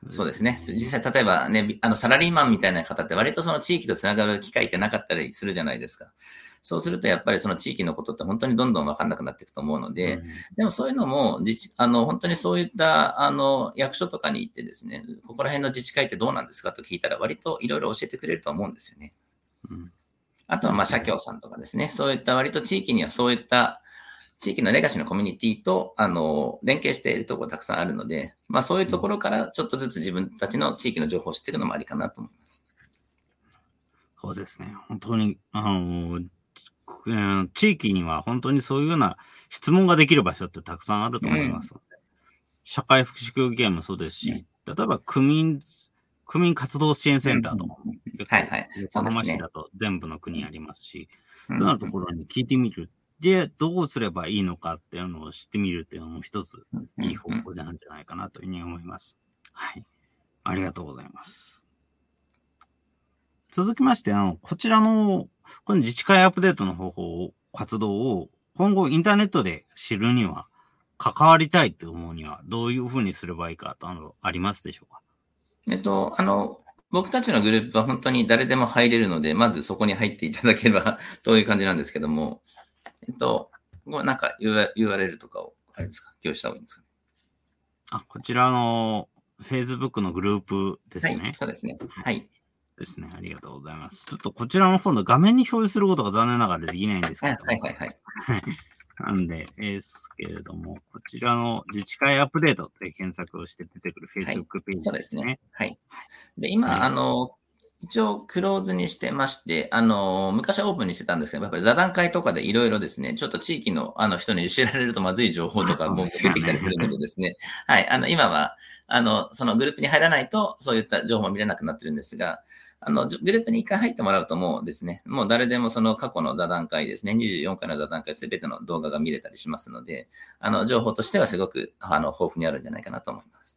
そうですね。実際、例えばね、あの、サラリーマンみたいな方って割とその地域と繋がる機会ってなかったりするじゃないですか。そうするとやっぱりその地域のことって本当にどんどん分かんなくなっていくと思うので、うん、でもそういうのも自治、あの、本当にそういった、あの、役所とかに行ってですね、ここら辺の自治会ってどうなんですかと聞いたら割といろいろ教えてくれると思うんですよね。うん、あとは、まあ、社協さんとかですね、そういった割と地域にはそういった地域のレガシーのコミュニティと、あの、連携しているところたくさんあるので、まあそういうところからちょっとずつ自分たちの地域の情報を知っていくのもありかなと思います。そうですね。本当に、あの、うん、地域には本当にそういうような質問ができる場所ってたくさんあると思いますので、うん、社会福祉協議会もそうですし、例えば区民、区民活動支援センターとかも、はいはい。横浜市だと全部の国ありますし、そんなところに聞いてみる。で、どうすればいいのかっていうのを知ってみるっていうのも一ついい方法なんじゃないかなというふうに思います。はい。ありがとうございます。続きまして、あの、こちらの、この自治会アップデートの方法、活動を今後インターネットで知るには、関わりたいと思うには、どういうふうにすればいいかと、あの、ありますでしょうか？えっと、あの、僕たちのグループは本当に誰でも入れるので、まずそこに入っていただければ (laughs) という感じなんですけども、えっと、なんか URL とかを、あれですか、共有した方がいいんですかあ、こちらの Facebook のグループですね。はい、そうですね。はい。ですね。ありがとうございます。ちょっとこちらの方の画面に表示することが残念ながらできないんですけど。はいはいはい。(laughs) なんで、ですけれども、こちらの自治会アップデートって検索をして出てくる Facebook ページですね。はい、そうですね。はい。で、今、あの、一応クローズにしてまして、あの、昔はオープンにしてたんですけど、やっぱり座談会とかでいろいろですね、ちょっと地域のあの人に知られるとまずい情報とかも出てきたりするのでですね、はい、あの、今は、あの、そのグループに入らないと、そういった情報を見れなくなってるんですが、あの、グループに一回入ってもらうともうですね、もう誰でもその過去の座談会ですね、24回の座談会すべての動画が見れたりしますので、あの、情報としてはすごく、あの、豊富にあるんじゃないかなと思います。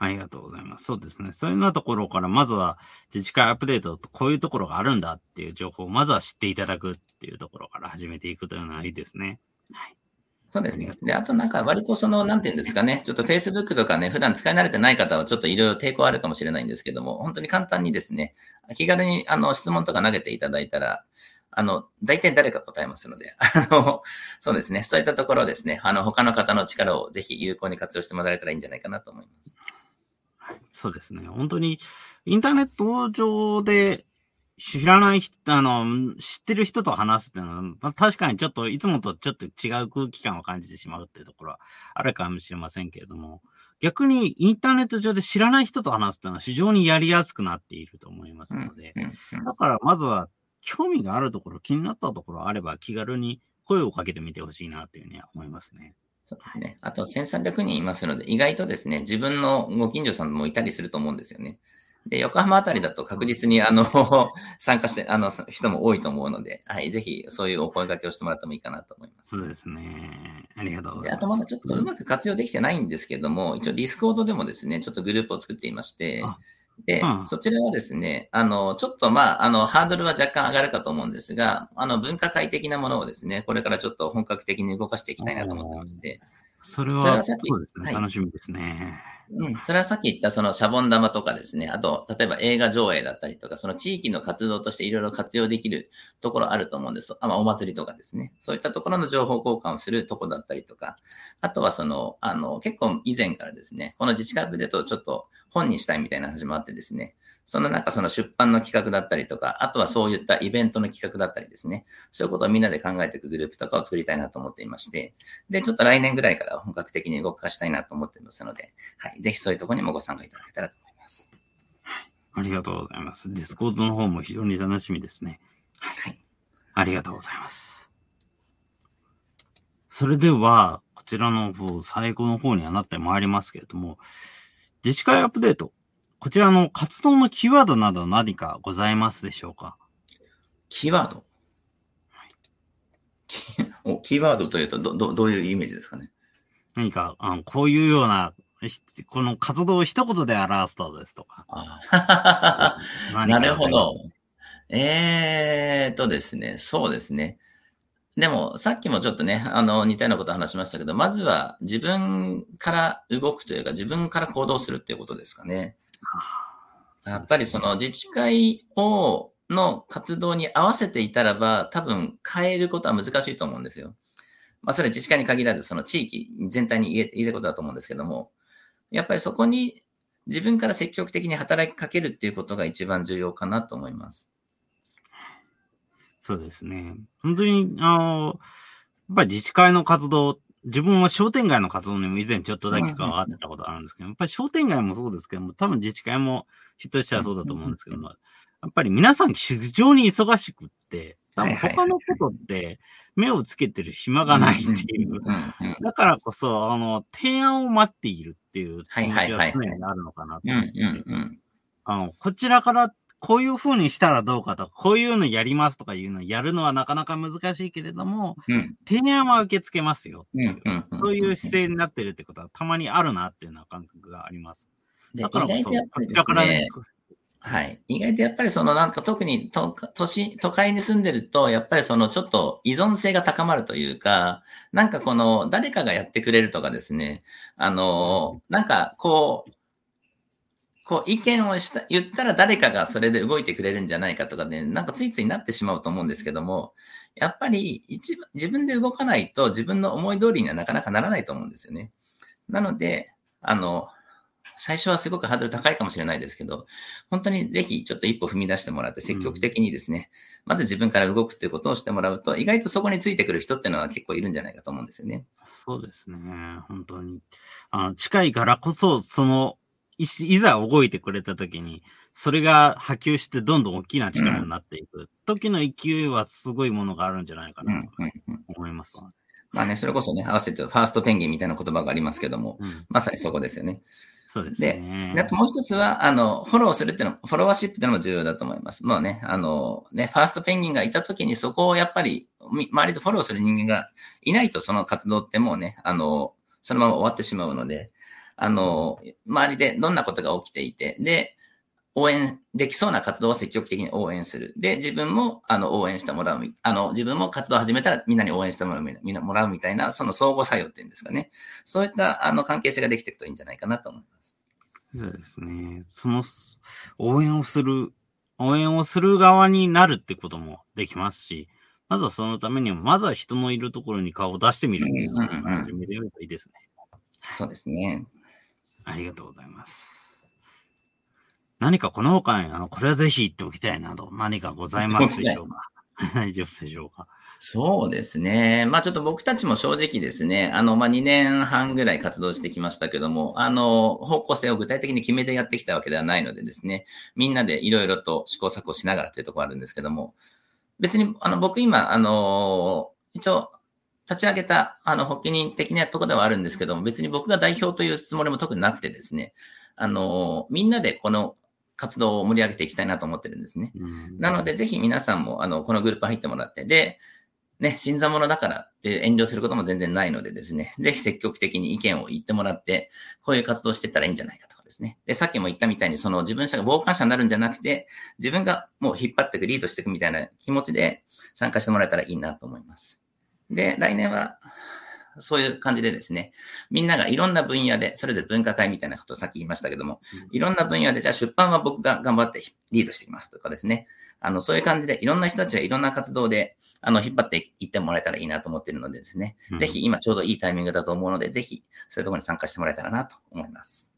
ありがとうございます。そうですね。そういうようなところから、まずは自治会アップデートこういうところがあるんだっていう情報をまずは知っていただくっていうところから始めていくというのはいいですね。はい。そうですね。で、あとなんか割とその、なんていうんですかね、ちょっと Facebook とかね、普段使い慣れてない方はちょっといろいろ抵抗あるかもしれないんですけども、本当に簡単にですね、気軽にあの質問とか投げていただいたら、あの、大体誰か答えますので、(laughs) あの、そうですね、そういったところですね、あの、他の方の力をぜひ有効に活用してもらえたらいいんじゃないかなと思います。そうですね。本当に、インターネット上で知らない人、あの、知ってる人と話すっていうのは、まあ、確かにちょっと、いつもとちょっと違う空気感を感じてしまうっていうところはあるかもしれませんけれども、逆にインターネット上で知らない人と話すっていうのは非常にやりやすくなっていると思いますので、だからまずは興味があるところ、気になったところあれば気軽に声をかけてみてほしいなというふうには思いますね。そうですね。あと1300人いますので、意外とですね、自分のご近所さんもいたりすると思うんですよね。で、横浜あたりだと確実にあの、(laughs) 参加して、あの、人も多いと思うので、はい、ぜひそういうお声掛けをしてもらってもいいかなと思います。そうですね。ありがとうございます。で、あとまだちょっとうまく活用できてないんですけども、一応 Discord でもですね、ちょっとグループを作っていまして、で、うん、そちらはですね、あの、ちょっとまあ、あの、ハードルは若干上がるかと思うんですが、あの、分科会的なものをですね、これからちょっと本格的に動かしていきたいなと思ってまして、それは、それはさっきそうですね、はい、楽しみですね。うん、それはさっき言ったそのシャボン玉とかですね、あと、例えば映画上映だったりとか、その地域の活動としていろいろ活用できるところあると思うんです。あまあ、お祭りとかですね。そういったところの情報交換をするとこだったりとか、あとはその、あの、結構以前からですね、この自治会部でとちょっと本にしたいみたいな話もあってですね、そのなんかその出版の企画だったりとか、あとはそういったイベントの企画だったりですね、そういうことをみんなで考えていくグループとかを作りたいなと思っていまして、で、ちょっと来年ぐらいから本格的に動かしたいなと思っていますので、はい、ぜひそういうところにもご参加いただけたらと思います。はい、ありがとうございます。 Discord の方も非常に楽しみですね。はい。ありがとうございます。それでは、こちらの方、最後の方にはなってまいりますけれども、自治会アップデート、こちらの活動のキーワードなど何かございますでしょうか？キーワード、はい、おキーワードというとど、ど、どういうイメージですかね？何か、あのこういうような、この活動を一言で表すとですとか。なるほど。えーとですね、そうですね。でも、さっきもちょっとね、あの、似たようなこと話しましたけど、まずは自分から動くというか、自分から行動するっていうことですかね。やっぱりその自治会を、の活動に合わせていたらば、多分変えることは難しいと思うんですよ。まあ、それ自治会に限らず、その地域全体に言えることだと思うんですけども、やっぱりそこに自分から積極的に働きかけるっていうことが一番重要かなと思います。そうですね。本当に、あの、やっぱり自治会の活動っ自分は商店街の活動にも以前ちょっとだけ関わってたことあるんですけど、やっぱり商店街もそうですけども、多分自治会も人としてはそうだと思うんですけども、やっぱり皆さん非常に忙しくって、多分他のことって目をつけてる暇がないっていう。だからこそ、あの、提案を待っているっていう気持ちはいはいはいは常にあるのかなとうん思ってあの、こちらからこういう風にしたらどうかとか、こういうのやりますとかいうのをやるのはなかなか難しいけれども、うん提案は受け付けますよ。うんうんうんそういう姿勢になってるってことはたまにあるなっていうような感覚があります。だからこそ、外とやっぱりでこちらからね、、はい。意外とやっぱりそのなんか特に都都市、都会に住んでると、やっぱりそのちょっと依存性が高まるというか、なんかこの誰かがやってくれるとかですね、あの、なんかこう、こう意見をした、言ったら誰かがそれで動いてくれるんじゃないかとかね、なんかついついなってしまうと思うんですけども、やっぱり一番自分で動かないと自分の思い通りにはなかなかならないと思うんですよね。なので、あの、最初はすごくハードル高いかもしれないですけど、本当にぜひちょっと一歩踏み出してもらって積極的にですね、まず自分から動くっていうことをしてもらうと、意外とそこについてくる人っていうのは結構いるんじゃないかと思うんですよね。そうですね。本当に。あの、近いからこそ、その、いしいざ動いてくれた時に、それが波及してどんどん大きな力になっていく、時の勢いはすごいものがあるんじゃないかう、なんと。思いますわ。まあね、それこそね、合わせてファーストペンギンみたいな言葉がありますけども、うん。まさにそこですよね。そうですね。であともう一つは、あの、フォローするっていうの、フォロワーシップっていうのも重要だと思います。もうね、あの、ね、ファーストペンギンがいた時にそこをやっぱり、み周りでフォローする人間がいないとその活動ってもうね、あの、そのまま終わってしまうので、あの、周りでどんなことが起きていて、で、応援できそうな活動を積極的に応援する。で、自分も、あの、応援してもらうみ。あの、自分も活動を始めたらみんなに応援してもらうみ、みんなもらうみたいな、その相互作用っていうんですかね。そういった、あの、関係性ができていくといいんじゃないかなと思います。そうですね。その、応援をする、応援をする側になるってこともできますし、まずはそのためにも、まずは人のいるところに顔を出してみるっていうのをうんうんうん始めてみるといいですね。そうですね。ありがとうございます。何かこの他に、あの、これはぜひ言っておきたいなど、何かございますでしょうか？(laughs) 大丈夫でしょうか？そうですね。まあちょっと僕たちも正直ですね、あの、まあ2年半ぐらい活動してきましたけども、あの、方向性を具体的に決めてやってきたわけではないのでですね、みんなでいろいろと試行錯誤しながらというところあるんですけども、別に、あの、僕今、あの、一応、立ち上げた、あの、発起人的なところではあるんですけども、別に僕が代表というつもりも特になくてですね、あの、みんなでこの活動を盛り上げていきたいなと思ってるんですね。うんなので、ぜひ皆さんも、あの、このグループ入ってもらって、で、ね、新参者だからって遠慮することも全然ないのでですね、ぜひ積極的に意見を言ってもらって、こういう活動していったらいいんじゃないかとかですね。で、さっきも言ったみたいに、その自分者が傍観者になるんじゃなくて、自分がもう引っ張っていく、リードしていくみたいな気持ちで参加してもらえたらいいなと思います。で、来年は、そういう感じでですね、みんながいろんな分野で、それぞれ分科会みたいなことをさっき言いましたけども、いろんな分野で、じゃあ出版は僕が頑張ってリードしていきますとかですね。あの、そういう感じで、いろんな人たちがいろんな活動で、あの、引っ張っていってもらえたらいいなと思っているのでですね。うんぜひ、今ちょうどいいタイミングだと思うので、ぜひ、そういうところに参加してもらえたらなと思います。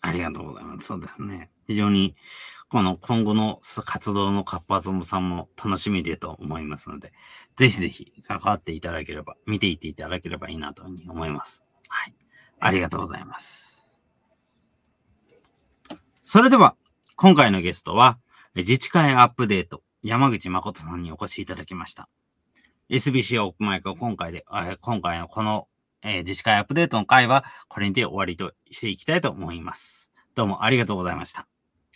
ありがとうございます。そうですね。非常に、この今後の活動の活発さも楽しみでと思いますので、ぜひぜひ関わっていただければ、見ていていただければいいなというふうに思います。はい。ありがとうございます。それでは、今回のゲストは、自治会アップデート、山口誠さんにお越しいただきました。SBC オープンマイクを今回で、今回のこの、えー自治会アップデートの回は、これにて終わりとしていきたいと思います。どうもありがとうございました。